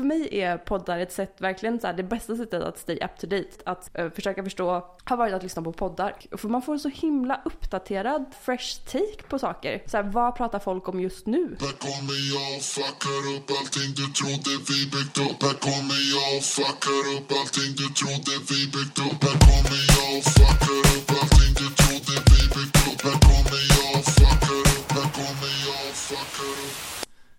för mig är poddar ett sätt, verkligen så här, det bästa sättet att stay up to date. Att uh, försöka förstå, har varit att lyssna på poddar. För man får en så himla uppdaterad, fresh take på saker. Så här, vad pratar folk om just nu? Här kommer jag och fuckar upp allting du trodde vi byggt upp Här kommer jag och fuckar upp allting du trodde vi byggt upp Här kommer jag och fuckar upp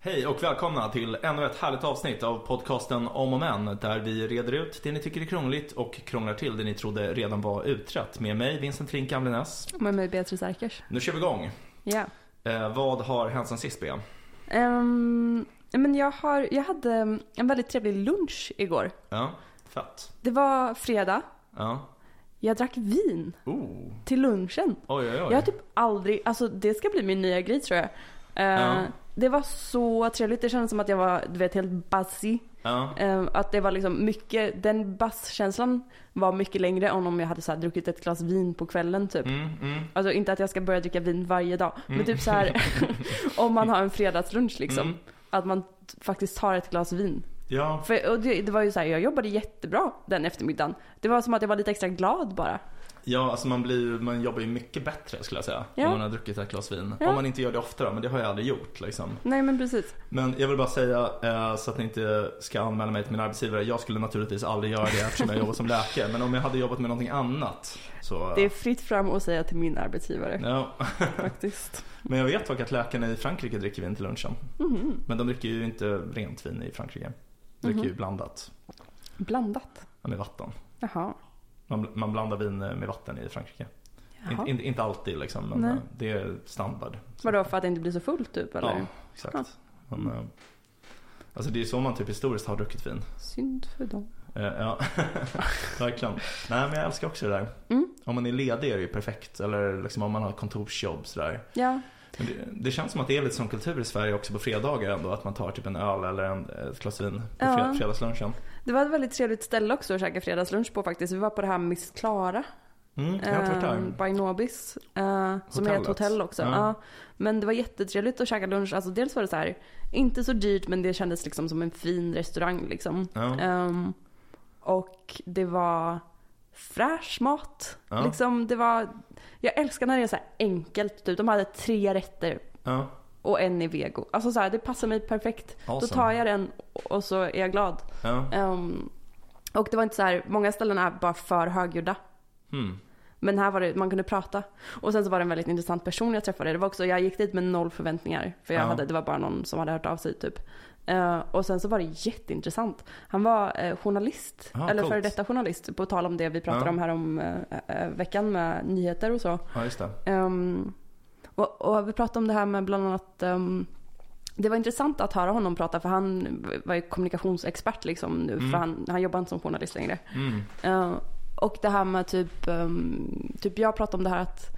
Hej och välkomna till ännu ett härligt avsnitt av podcasten Om och Men där vi reder ut det ni tycker är krångligt och krånglar till det ni trodde redan var utrett. Med mig Vincent Flink Gamlenäs. Med mig Beatrice Erkers. Nu kör vi igång. Ja. Eh, vad har hänt sen sist Bea? Ehm, men jag, har, jag hade en väldigt trevlig lunch igår. Ja, fett. Det var fredag. Ja. Jag drack vin Oh. till lunchen. Oj oj oj. Jag har typ aldrig, alltså det ska bli min nya grej tror jag. Eh, Ja. Det var så trevligt, det kändes som att jag var du vet helt buzzy. Ja. Eh, att det var liksom mycket, den basskänslan var mycket längre än om jag hade så druckit ett glas vin på kvällen typ. Mm, mm. Alltså inte att jag ska börja dricka vin varje dag. Men typ så här om man har en fredagslunch liksom. Mm. Att man faktiskt tar ett glas vin. Ja, För, och det, det var ju så här, jag jobbade jättebra den eftermiddagen. Det var som att jag var lite extra glad bara. Ja alltså man, blir, man jobbar ju mycket bättre skulle jag säga. Ja. Om man har druckit ett glas vin. Ja. Om man inte gör det oftare, men det har jag aldrig gjort liksom. Nej men precis. Men jag vill bara säga eh, så att ni inte ska anmäla mig till min arbetsgivare. Jag skulle naturligtvis aldrig göra det eftersom jag jobbar som läkare. Men om jag hade jobbat med någonting annat så... Det är fritt fram att säga till min arbetsgivare Ja. faktiskt. Men jag vet dock att läkarna i Frankrike dricker vin till lunchen. Mhm. Men de dricker ju inte rent vin i Frankrike. De dricker Mhm. ju blandat Blandat. med vatten. Jaha. Man, man blandar vin med vatten i Frankrike. Jaha. Inte, inte, alltid liksom, men Nej. eh, det är standard. Vadå för att det inte blir så fullt typ eller? Ja, exakt. Men, eh, alltså det är så man typ historiskt har druckit vin. Synd för dem. Eh, Ja, verkligen. Nej men jag älskar också det där. Mm. Om man är ledig är det ju perfekt. Eller liksom om man har kontorsjobb sådär. Ja. Det, det känns som att det är lite som kultur i Sverige också på fredagar ändå. Att man tar typ en öl eller en, ett glas vin på Ja. fred- fredagslunchen. Det var ett väldigt trevligt ställe också att käka fredagslunch på faktiskt. Vi var på det här Miss Klara. Mm, eh, by Nobis. eh, som är ett hotell också. Ja. Ja. Men det var jättetrevligt att käka lunch. Alltså dels var det så här, inte så dyrt men det kändes liksom som en fin restaurang liksom. Ja. Ehm, och det var fräsch mat. Liksom, det var, jag älskar när det är så enkelt. Typ. De hade tre rätter Ja, och en är vego. Alltså så här, det passar mig perfekt. Då Awesome. tar jag den och så är jag glad. ja. Ehm, och det var inte så här, många ställen är bara för högljudda. Hmm. Men här var det, man kunde prata. Och sen så var det en väldigt intressant person jag träffade. Det var också, jag gick dit med noll förväntningar. För jag Ja. hade, det var bara någon som hade hört av sig typ. Eh, och sen så var det jätteintressant. Han var eh, journalist, Ah, eller före detta journalist. På tal om det vi pratade Ja. om här om eh, veckan med nyheter och så. Ja, just det. Ehm, och, och vi pratade om det här med bland annat ehm, det var intressant att höra honom prata för han var ju kommunikationsexpert liksom nu Mm. för han, han jobbar inte som journalist längre. Mm. Eh, och det här med typ, ehm, typ jag pratade om det här att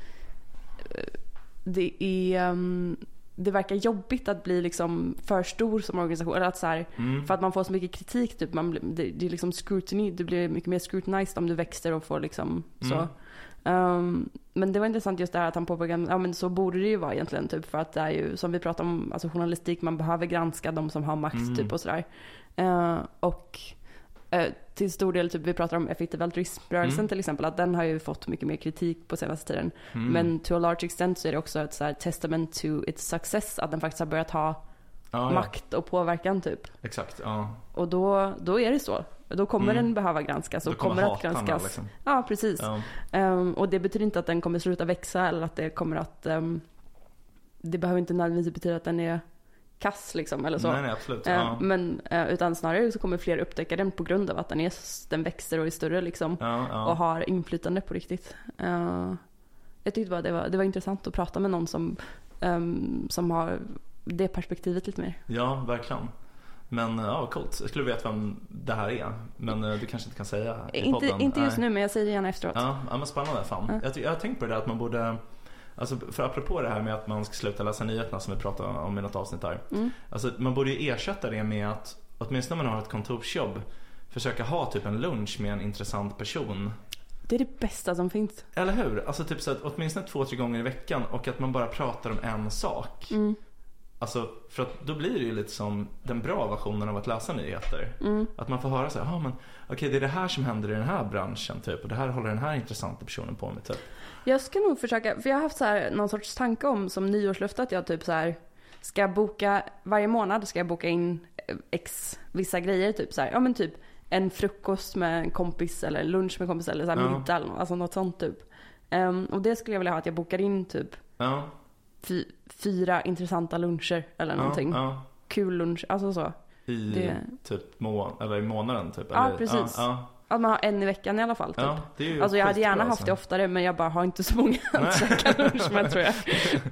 eh, det är, ehm, det verkar jobbigt att bli liksom för stor som organisation. Eller att så här, Mm. För att man får så mycket kritik. Typ, man, det, det är liksom scrutiny. Du blir mycket mer scrutinized om du växer och får liksom så. Ehm, men det var intressant just det här att han påpekade, ja men så borde det ju vara egentligen typ för att det är ju som vi pratar om, alltså journalistik, man behöver granska de som har makt Mm. typ och sådär. Eh, och eh, till stor del, typ vi pratar om effektiv altruismrörelsen Mm. till exempel, att den har ju fått mycket mer kritik på senaste tiden. Mm. Men to a large extent så är det också ett så här testament to its success, att den faktiskt har börjat ha ja, ja. makt och påverkan typ. Exakt, ja. Och då, då är det så. Då kommer Mm. den behöva granskas och kommer kommer att granskas. liksom. Ja, precis. Ja. Ehm, och det betyder inte att den kommer sluta växa eller att det kommer att... ehm, det behöver inte nödvändigtvis betyda att den är kass liksom eller så. Nej, nej, absolut. Ehm, Ja. Men eh, utan snarare så kommer fler upptäcka den på grund av att den, är, den växer och är större liksom. Ja. Och har inflytande på riktigt. Ehm, jag tyckte bara det var, det var intressant att prata med någon som, ehm, som har det perspektivet lite mer. Ja, verkligen. Men ja, vad coolt. Jag skulle veta vem det här är. Men eh, du kanske inte kan säga i Inte, podden. inte just Nej. nu men jag säger det gärna efteråt. Ja, ja men spännande fan. Ja. Jag, jag har tänkt på det där att man borde Alltså för apropå det här med att man ska sluta läsa nyheterna som vi pratade om i något avsnitt där. Mm. Alltså man borde ju ersätta det med att åtminstone om man har ett kontorsjobb försöka ha typ en lunch med en intressant person. Det är det bästa som finns. Eller hur? Alltså typ så att åtminstone två, tre gånger i veckan och att man bara pratar om en sak. Mm. Alltså, för att då blir det ju lite som den bra versionen av att läsa nyheter. Mm. Att man får höra så här, ah, men okej det är det här som händer i den här branschen typ. Och det här håller den här intressanta personen på med typ. Jag ska nog försöka, för jag har haft så här, någon sorts tanke om som nyårslöfte att jag typ så här ska boka, varje månad ska jag boka in eh, x vissa grejer typ så här, ja men typ en frukost med en kompis eller lunch med en kompis eller så här Ja. middag alltså något sånt typ. Ehm, och det skulle jag vilja ha att jag bokar in typ Ja, fyra intressanta luncher eller någonting. ja. Kul lunch, alltså så. I Det- typ må eller i månaden typ. Ja, eller, precis. Att man har en i veckan i alla fall typ. ja, Alltså jag hade gärna haft alltså. det oftare men jag bara har inte så många att käka lunch med tror jag.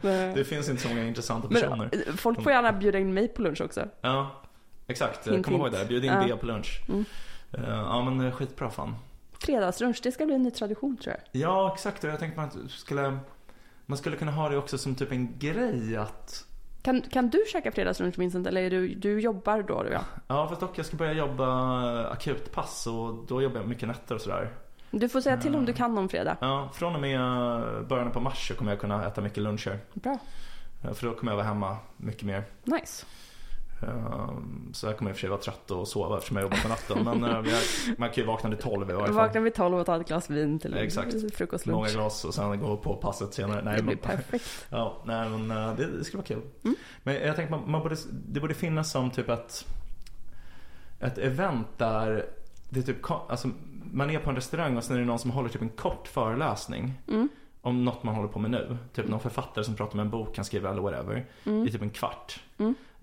Men- Det finns inte så många intressanta Men personer. eh, folk får gärna bjuda in mig på lunch också. Ja, exakt. Hint, Kom ihåg hint. det. Bjud in Ja. Bea på lunch. Mm. Eh, ja men skitbra fan. Fredagslunch, det ska bli en ny tradition tror jag. Ja exakt och jag tänkte att skulle man skulle kunna ha det också som typ en grej att Kan, kan du käka fredagslunch Vincent eller är du, du jobbar då du ja? Ja fast dock jag ska börja jobba akutpass och då jobbar jag mycket nätter och sådär. Du får säga till om du kan om fredag. Ja, från och med början på mars så kommer jag kunna äta mycket luncher. Bra, Eh, För då kommer jag vara hemma mycket mer. nice. Ehm, Så jag kommer i och för sig vara trött och sova eftersom jag jobbar på natten. Men eh, jag- man kan ju vakna vid 12 i varje fall. Vakna vid 12 och ta ett glas vin till Exakt. Många frukostlunch. glas och sen gå på passet senare. Nej, Det blir men, perfekt. ja, nej men eh, det, det skulle vara kul. Mm. Men jag tänkte man, man borde, det borde finnas som typ ett, ett event där det är typ, alltså, man är på en restaurang och sen är det någon som håller typ en kort föreläsning. Mm. Om något man håller på med nu. Typ någon författare som pratar om en bok han skriver eller whatever. Mm. I typ en kvart.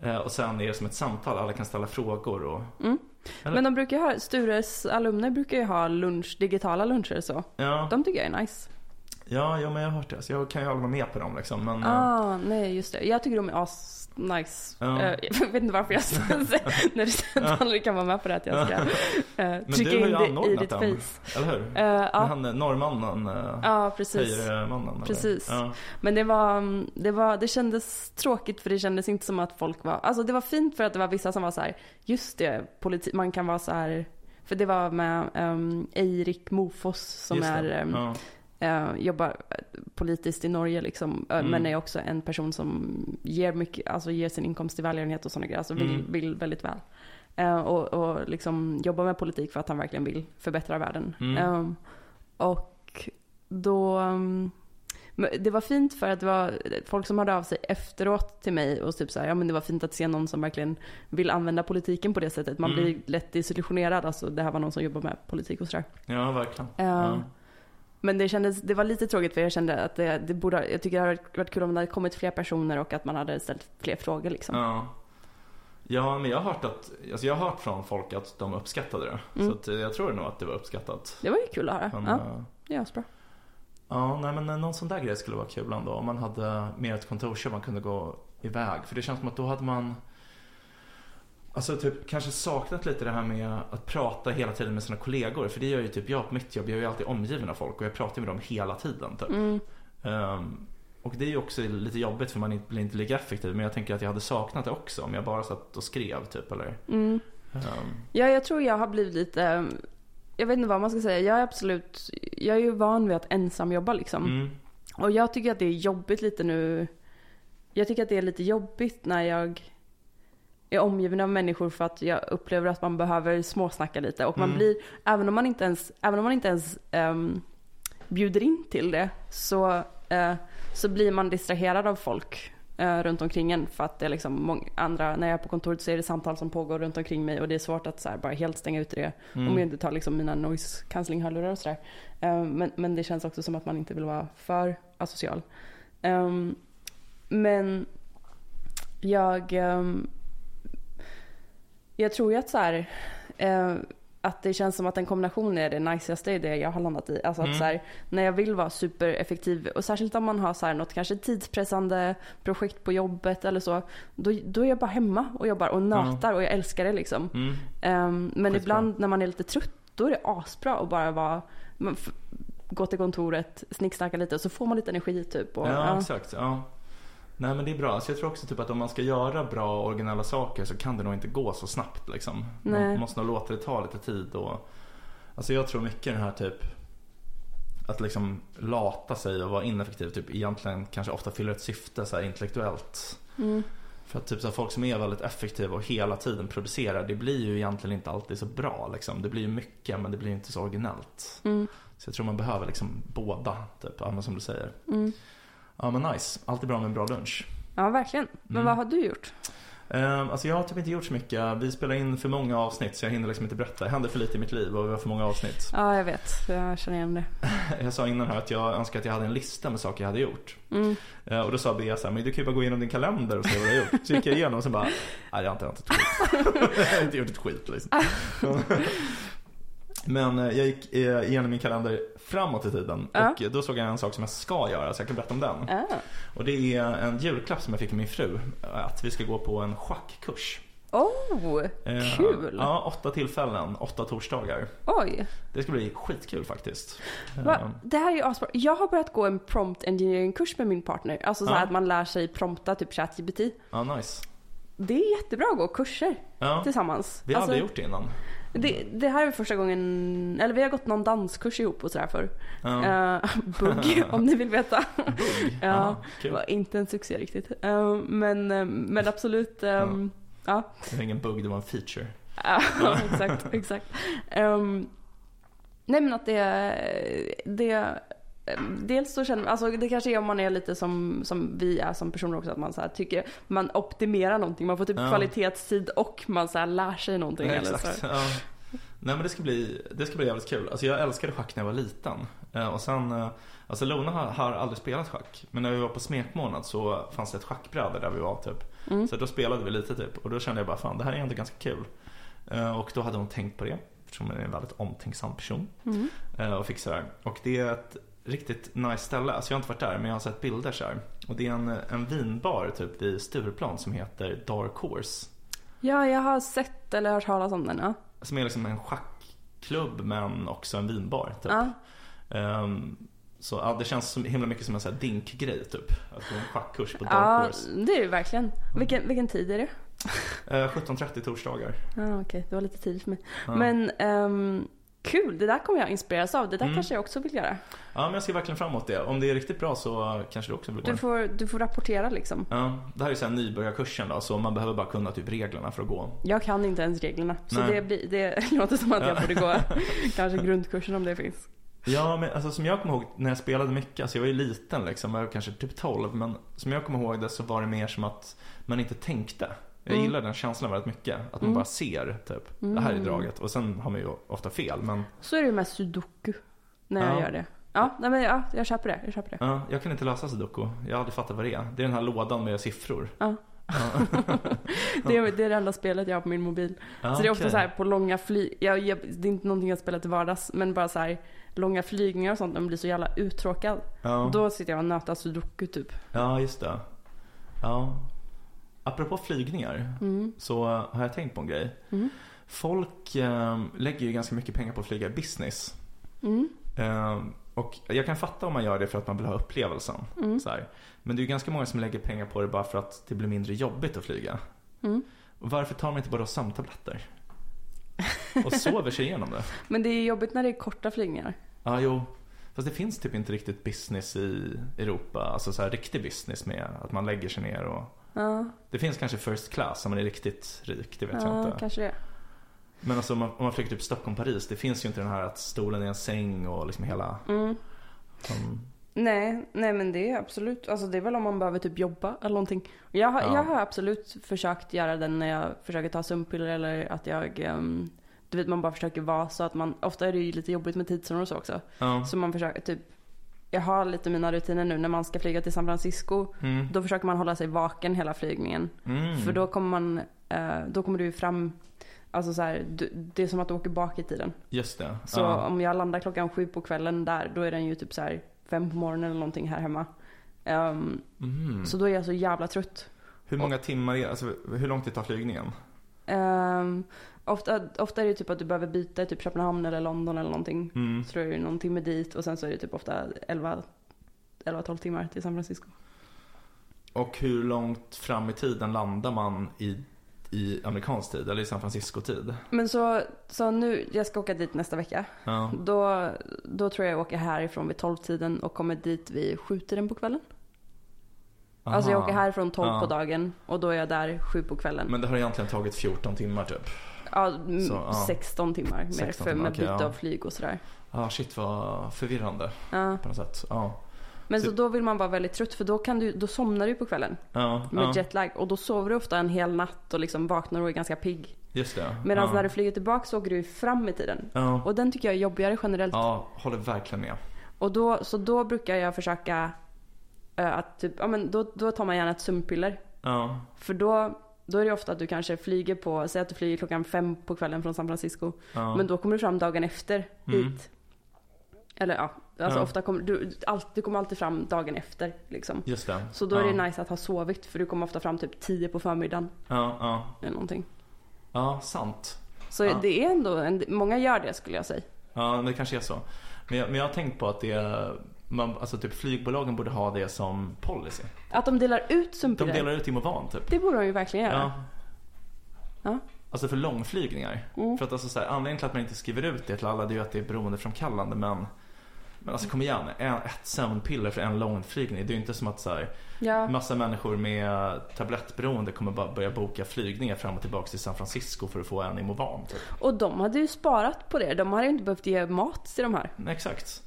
Eh, och sen är det som ett samtal, alla kan ställa frågor och... Mm. Men de brukar ha, Stures alumner brukar ju ha lunch, digitala luncher så. Ja, De tycker jag är nice. ja, ja men jag har hört det. Så jag kan ju aldrig vara med på dem liksom. Men, eh, Ah, nej just det. Jag tycker de är as nice. Ja. Eh, Jag vet inte varför jag när du säger att aldrig kan vara med på det att jag ska uh, trycka in det i ditt den. face. Eller hur? Eh, Men ja, Han är norrmannen, uh, ja, precis. Höjermannen. eller? Precis. Ja. Men det var, det var, det kändes tråkigt för det kändes inte som att folk var, alltså det var fint för att det var vissa som var så här, just det, politi- man kan vara så här, för det var med um, Eirik Mofos som är, um, Ja. Eh, jobbar politiskt i Norge liksom, eh, Mm. men är också en person som ger mycket, alltså ger sin inkomst till välgörenhet och sådana grejer, alltså vill, Mm. vill väldigt väl. Eh, och, och liksom jobbar med politik för att han verkligen vill förbättra världen. Mm. Eh, och då, um, det var fint för att det var folk som hörde av sig efteråt till mig och typ så här, ja men det var fint att se någon som verkligen vill använda politiken på det sättet. Man Mm. blir lätt desillusionerad, alltså det här var någon som jobbar med politik och sådär. ja, verkligen. Eh, Ja. Men det kändes, det var lite tråkigt för jag kände att det, det borde, jag tycker det hade varit kul om det hade kommit fler personer och att man hade ställt fler frågor liksom. Ja. ja, men jag har hört att, alltså jag har hört från folk att de uppskattade det. Mm. Så eh, jag tror nog att det var uppskattat. Det var ju kul att höra. Men, ja, eh, det är bra. Ja, nej men någon sån där grej skulle vara kul ändå. Om man hade mer ett kontorsjobb man kunde gå iväg. För det känns som att då hade man Alltså typ kanske saknat lite det här med att prata hela tiden med sina kollegor. För det gör ju typ jag på mitt jobb. Jag är ju alltid omgiven av folk och jag pratar med dem hela tiden typ. Mm. Ehm, och det är ju också lite jobbigt för man blir inte lika effektiv. Men jag tänker att jag hade saknat det också om jag bara satt och skrev typ eller. Mm. Ehm, Ja, jag tror jag har blivit lite, jag vet inte vad man ska säga, jag är absolut, jag är ju van vid att ensam jobba liksom. mm, Och jag tycker att det är jobbigt lite nu, jag tycker att det är lite jobbigt när jag är omgiven av människor för att jag upplever att man behöver småsnacka lite och man Mm. blir, även om man inte ens, även om man inte ens ehm, bjuder in till det så, eh, så blir man distraherad av folk eh, runt omkring en för att det är liksom många andra, när jag är på kontoret så är det samtal som pågår runt omkring mig och det är svårt att så här, bara helt stänga ut det mm. om jag inte tar liksom mina noise cancelling hörlurar och sådär. Eh, men, men det känns också som att man inte vill vara för asocial. Ehm, men jag, ehm, jag tror ju att så här, eh, att det känns som att en kombination är det najsigaste i det jag har landat i. Alltså att Mm. så här, när jag vill vara supereffektiv och särskilt om man har så här något kanske tidspressande projekt på jobbet eller så. Då, då är jag bara hemma och jobbar och nötar och jag älskar det liksom. Mm. Ehm, men Skitbra. ibland när man är lite trött, då är det asbra att bara vara, gå till kontoret, snicksnacka lite och så får man lite energi typ. Och, Ja, ja. exakt. Ja. Nej men det är bra. Alltså jag tror också typ att om man ska göra bra originella saker så kan det nog inte gå så snabbt liksom. Nej. Man måste nog låta det ta lite tid och Alltså jag tror mycket den här typ Att liksom lata sig och vara ineffektiv typ egentligen kanske ofta fyller ett syfte så intellektuellt. Mm. För att typ så folk som är väldigt effektiva och hela tiden producerar, det blir ju egentligen inte alltid så bra liksom. Det blir ju mycket men det blir inte så originellt. Mm. Så jag tror man behöver liksom båda, typ, ja, som du säger. Mm. Ja men nice, alltid bra med en bra lunch. Ja, verkligen. Men Mm. vad har du gjort? Eh, alltså jag har typ inte gjort så mycket. Vi spelar in för många avsnitt så jag hinner liksom inte berätta. Det händer för lite i mitt liv och vi har för många avsnitt. Ja, jag vet. Jag känner igen det. Jag sa innan här att jag önskar att jag hade en lista med saker jag hade gjort. Mm. Eh, och då sa Bea såhär, men du kan ju bara gå igenom din kalender och se vad du har gjort. Så gick jag igenom och så bara, nej jag har inte gjort ett skit. jag har inte gjort ett skit liksom. Men eh, jag gick eh, igenom min kalender framåt i tiden Ja. och då såg jag en sak som jag ska göra så jag kan berätta om den. Ah. Och det är en julklapp som jag fick av min fru. Att vi ska gå på en schackkurs. Oh, Eh, kul! Ja, åtta tillfällen, åtta torsdagar. Oj. Det ska bli skitkul faktiskt. Eh, Va? Det här är ju asbra. Jag har börjat gå en prompt engineering-kurs med min partner. Alltså så Ja. att man lär sig prompta typ ChatGPT. Ja, nice. Det är jättebra att gå kurser Ja, tillsammans. vi har Alltså, aldrig gjort det innan. Det, det här är första gången, eller vi har gått någon danskurs ihop och sådär för. Ja. Uh, bugg, om ni vill veta. Bugg. Ja, Ja, kul. var inte en succé riktigt. Eh, men, eh, men absolut. ehm, ja. Det var ingen bugg, det var en feature. Ja, exakt, exakt. Um, nej men att det, det Dels så känner alltså det kanske är om man är lite som, som vi är som personer också, att man så här tycker, man optimerar någonting, man får typ Ja. kvalitetstid och man så här lär sig någonting. Ja, eller exakt. så. Ja. Nej men det ska bli, det ska bli jävligt kul. Alltså jag älskade schack när jag var liten. Eh, Och sen, eh, alltså Lona har, har aldrig spelat schack. Men när vi var på smekmånad så fanns det ett schackbräde där vi var typ. Mm. Så då spelade vi lite typ. Och då kände jag bara fan det här är ändå ganska kul. Eh, Och då hade hon tänkt på det. Eftersom hon är en väldigt omtänksam person. Mm. Eh, Och fick sådär. Och det är ett riktigt nice ställe. Alltså jag har inte varit där men jag har sett bilder så här. Och det är en, en vinbar typ vid Stureplan som heter Dark Horse. Ja, jag har sett eller hört talas om den. Ja. Som är liksom en schackklubb men också en vinbar typ. Ja. Ehm, så ja, det känns som, himla mycket som en sån här dinkgrej typ. Att gå en schackkurs på Dark ja, Horse. det är det verkligen. Vilken, vilken tid är det? Eh, 17.30 torsdagar. Ja, okej, det var lite tidigt för mig. Ja. Men ehm, kul, det där kommer jag inspireras av. Det där Mm. kanske jag också vill göra. Ja men jag ser verkligen fram emot det. Om det är riktigt bra så kanske du också gå. Du får, du får rapportera liksom. Ja, det här är här nybörjarkursen då, så man behöver bara kunna typ reglerna för att gå. Jag kan inte ens reglerna. Så Nej. det, blir, det låter som att jag Ja. borde gå kanske grundkursen om det finns. Ja, men alltså som jag kommer ihåg när jag spelade mycket, alltså jag var ju liten liksom, jag var kanske typ 12, men som jag kommer ihåg det så var det mer som att man inte tänkte. Jag Mm. gillar den känslan väldigt mycket, att man Mm. bara ser typ, det här är draget och sen har man ju ofta fel, men Så är det ju med sudoku. När jag Ja. gör det. Ja, nej men ja, jag köper det. Jag köper det. ja, jag kan inte lösa sudoku. Jag har aldrig fattat vad det är. Det är den här lådan med siffror. Ja. Det är, det är det enda spelet jag har på min mobil. Ja, så det är ofta okej. så här på långa flyg... Jag, jag, det är inte någonting jag spelar till vardags. Men bara så här långa flygningar och sånt. Man blir så jävla uttråkad. Ja. Då sitter jag och nötar sudoku typ. ja, just det. Ja. Apropå flygningar Mm. så har jag tänkt på en grej. Mm. Folk eh, lägger ju ganska mycket pengar på att flyga business. Mm. Eh, och jag kan fatta om man gör det för att man vill ha upplevelsen. Mm. Så här. Men det är ju ganska många som lägger pengar på det bara för att det blir mindre jobbigt att flyga. Mm. Och varför tar man inte bara sömntabletter? Och sover sig igenom det? Men det är jobbigt när det är korta flygningar. Ja, jo. Fast det finns typ inte riktigt business i Europa. Alltså så här riktig business med att man lägger sig ner och... Ja, Det finns kanske first class om man är riktigt rik, det vet jag ja inte. kanske det. Men alltså om man, om man flyger typ Stockholm-Paris, det finns ju inte den här att stolen är en säng och liksom hela... Mm. Um, Nej, nej men det är absolut, alltså det är väl om man behöver typ jobba eller någonting. Jag har, Ja. jag har absolut försökt göra det när jag försöker ta sömnpiller eller att jag, ehm, du vet man bara försöker vara så att man, ofta är det ju lite jobbigt med tidszoner och så också. ja. Så man försöker typ, jag har lite mina rutiner nu när man ska flyga till San Francisco. Mm. Då försöker man hålla sig vaken hela flygningen. Mm. För då kommer man, eh, då kommer du fram, alltså så här, det är som att du åker bak i tiden. Just det. Så ja. om jag landar klockan sju på kvällen där, då är den ju typ så här fem på morgonen eller någonting här hemma. Ehm, Mm. Så då är jag så jävla trött. Hur många timmar, är, alltså hur lång tid tar flygningen? Ehm, ofta, ofta är det typ att du behöver byta i typ Köpenhamn eller London eller någonting. Mm. Så då är det någon timme dit och sen så är det typ ofta 11 11-12 timmar till San Francisco. Och hur långt fram i tiden landar man i, i amerikansk tid eller i San Francisco-tid? Men så, så nu, jag ska åka dit nästa vecka. Ja. Då, då tror jag jag åker härifrån vid 12-tiden och kommer dit vid 7-tiden på kvällen. Alltså jag Aha. åker härifrån 12 Ja. på dagen och då är jag där 7 på kvällen. Men det har egentligen tagit 14 timmar typ. ja, Så, ja. 16 timmar mer 16 för timmar, med okej, byte ja. av flyg och sådär. Ja, shit vad förvirrande Ja. på något sätt. Ja. Men så Så- då vill man vara väldigt trött för då, kan du, då somnar du på kvällen Ja, med jetlag och då sover du ofta en hel natt och liksom vaknar och är ganska pigg. Just det. Medan när du flyger tillbaka så åker du fram i tiden. Och den tycker jag är jobbigare generellt. ja, håller verkligen med. Och då, så då brukar jag försöka att typ, ja men då, då tar man gärna ett sömnpiller. Ja, För då, då är det ofta att du kanske flyger på, säg att du flyger klockan fem på kvällen från San Francisco. ja. Men då kommer du fram dagen efter Mm. hit. Eller ja, alltså Ja. ofta kommer du, allt, du kommer alltid fram dagen efter liksom. Just det. Så då är det nice att ha sovit för du kommer ofta fram typ 10 på förmiddagen Ja, ja. eller någonting. Ja, sant. Så det är ändå, en, många gör det skulle jag säga. Ja, det kanske är så. Men jag, men jag har tänkt på att det är, man, alltså typ flygbolagen borde ha det som policy. Att de delar ut De sömnpiller, delar ut Imovan typ. det borde de ju verkligen göra. Ja. Ja. Alltså för långflygningar. Mm. För att alltså så här, anledningen till att man inte skriver ut det till alla det är ju att det är beroendeframkallande men men alltså kom igen, en, ett sömnpiller för en långflygning. Det är ju inte som att så här, Ja. massa människor med tablettberoende kommer bara börja boka flygningar fram och tillbaka till San Francisco för att få en Imovan. Typ. Och de hade ju sparat på det. De hade ju inte behövt ge mat till de här. Exakt.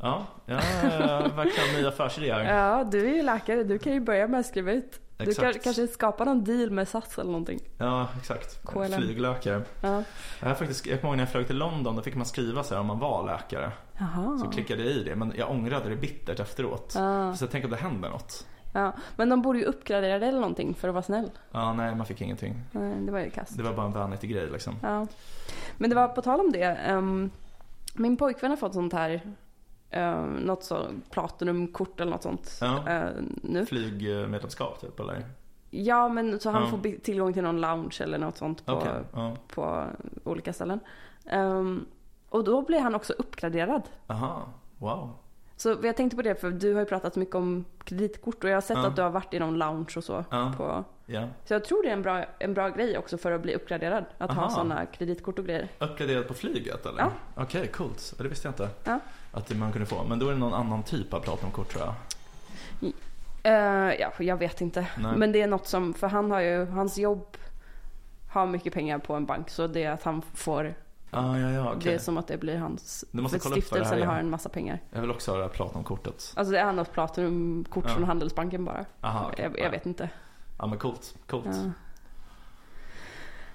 Ja, ja, ja verkligen nya affärsidéer. Ja, du är ju läkare. Du kan ju börja med att skriva ut. Du kan, kanske skapa någon deal med SAS eller någonting. Ja, exakt. KLM. Flygläkare. Ja. Jag, har faktiskt, jag kommer ihåg när jag flög till London, då fick man skriva så här om man var läkare. Jaha. Så klickade jag i det, men jag ångrade det bittert efteråt. Ja. Så jag tänkte om det händer något. Ja. Men de borde ju uppgradera det eller någonting för att vara snäll. Ja, nej, man fick ingenting. Nej, Det var ju kast. Det var bara en vanity-grej liksom. Ja. Men det var på tal om det. ehm, min pojkvän har fått sånt här. Uh, något så platinumkort eller något sånt. Ja. eh, nu. Flygmedlemskap typ, eller? Ja men så han Ja. får tillgång till någon lounge eller något sånt på, Okej, ja. på olika ställen. Ehm, och då blir han också uppgraderad. Aha, wow. Så jag tänkte på det för du har ju pratat mycket om kreditkort och jag har sett att du har varit i någon lounge och så. På, Ja. så jag tror det är en bra, en bra grej också för att bli uppgraderad. Att ha Aha. sådana kreditkort och grejer. Uppgraderat på flyget eller? Ja. Okej, coolt. Ja, Det visste jag inte. Ja. Att det man kunde få. Men då är det någon annan typ av platinumkort tror jag. Eh, ja, jag vet inte. Nej. Men det är något som, för han har ju, hans jobb har mycket pengar på en bank. Så det är att han får, Ah, ja, ja, det okej. är som att det blir hans, Du måste kolla det stiftelsen har en massa pengar. Jag vill också ha det här platinumkortet. Alltså det är något platinumkort Ja. från Handelsbanken bara. Aha, okej. Jag, jag vet inte. Ja, men coolt. Coolt. Ja.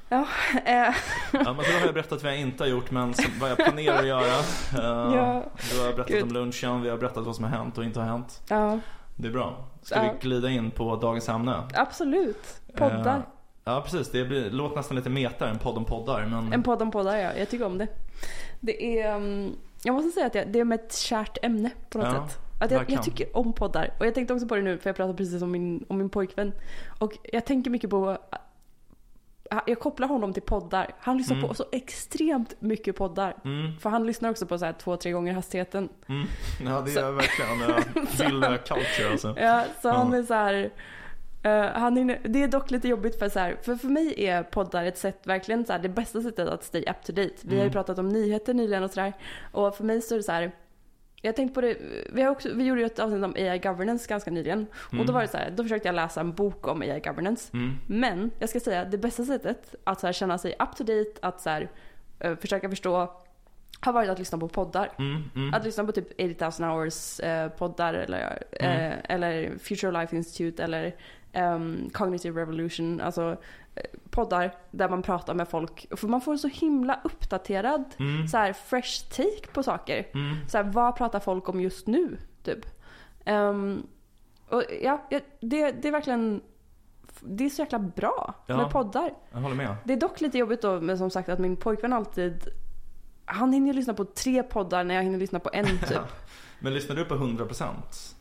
Ja, eh, Ja, men då har jag berättat vad jag inte har gjort men vad jag planerar att göra. Uh, Ja. Du har berättat Gud. om lunchen, vi har berättat vad som har hänt och inte har hänt. ja, Det är bra. Ska Ja. vi glida in på dagens ämne? absolut. Poddar. Eh, ja, precis. Det blir, låter nästan lite meta, en podd om poddar. Men... En podd om poddar, ja. Jag tycker om det. Det är, um, jag måste säga att jag, det är med ett kärt ämne på något Ja, sätt. Att jag, jag tycker om poddar. Och jag tänkte också på det nu för jag pratade precis om min, om min pojkvän. Och jag tänker mycket på jag kopplar honom till poddar. Han lyssnar Mm. på så extremt mycket poddar. Mm, För han lyssnar också på så här två, tre gånger hastigheten. mm. Ja, det Så- är verkligen uh, Ville culture alltså. Ja, så Ja. han är så här. eh, han är, det är dock lite jobbigt för så här, för för mig är poddar ett sätt, verkligen så här, det bästa sättet att stay up to date. Vi har ju Mm. pratat om nyheter nyligen och sådär. Och för mig så är det så här, jag tänkte på det, vi, har också, vi gjorde ju ett avsnitt om AI governance ganska nyligen. Och Mm. då var det så här, då försökte jag läsa en bok om AI governance. Mm. Men jag ska säga, det bästa sättet att så här, känna sig up to date, att så här, eh, försöka förstå, har varit att lyssna på poddar. Mm, mm. Att lyssna på typ 80 000 hours eh, poddar eller, Mm. eh, eller Future Life Institute eller ehm, Cognitive Revolution. Alltså eh, poddar där man pratar med folk. För man får en så himla uppdaterad, Mm. så här fresh take på saker. Mm. Så här, vad pratar folk om just nu? Typ. Ehm, och ja, det, det är verkligen det är så jäkla bra Ja. med poddar. Jag håller med. Det är dock lite jobbigt då, men som sagt att min pojkvän alltid han hinner lyssna på tre poddar när jag hinner lyssna på en typ. Men lyssnar du på 100%?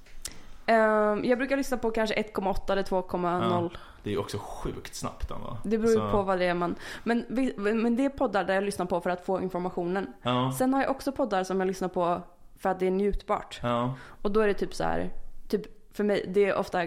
Ehm, jag brukar lyssna på kanske 1,8 eller 2,0. Det är också sjukt snabbt ändå. Det beror ju Så- på vad det är man... Men, men det är poddar där jag lyssnar på för att få informationen. Ja. Sen har jag också poddar som jag lyssnar på för att det är njutbart. Ja. Och då är det typ så här, typ för mig, det är ofta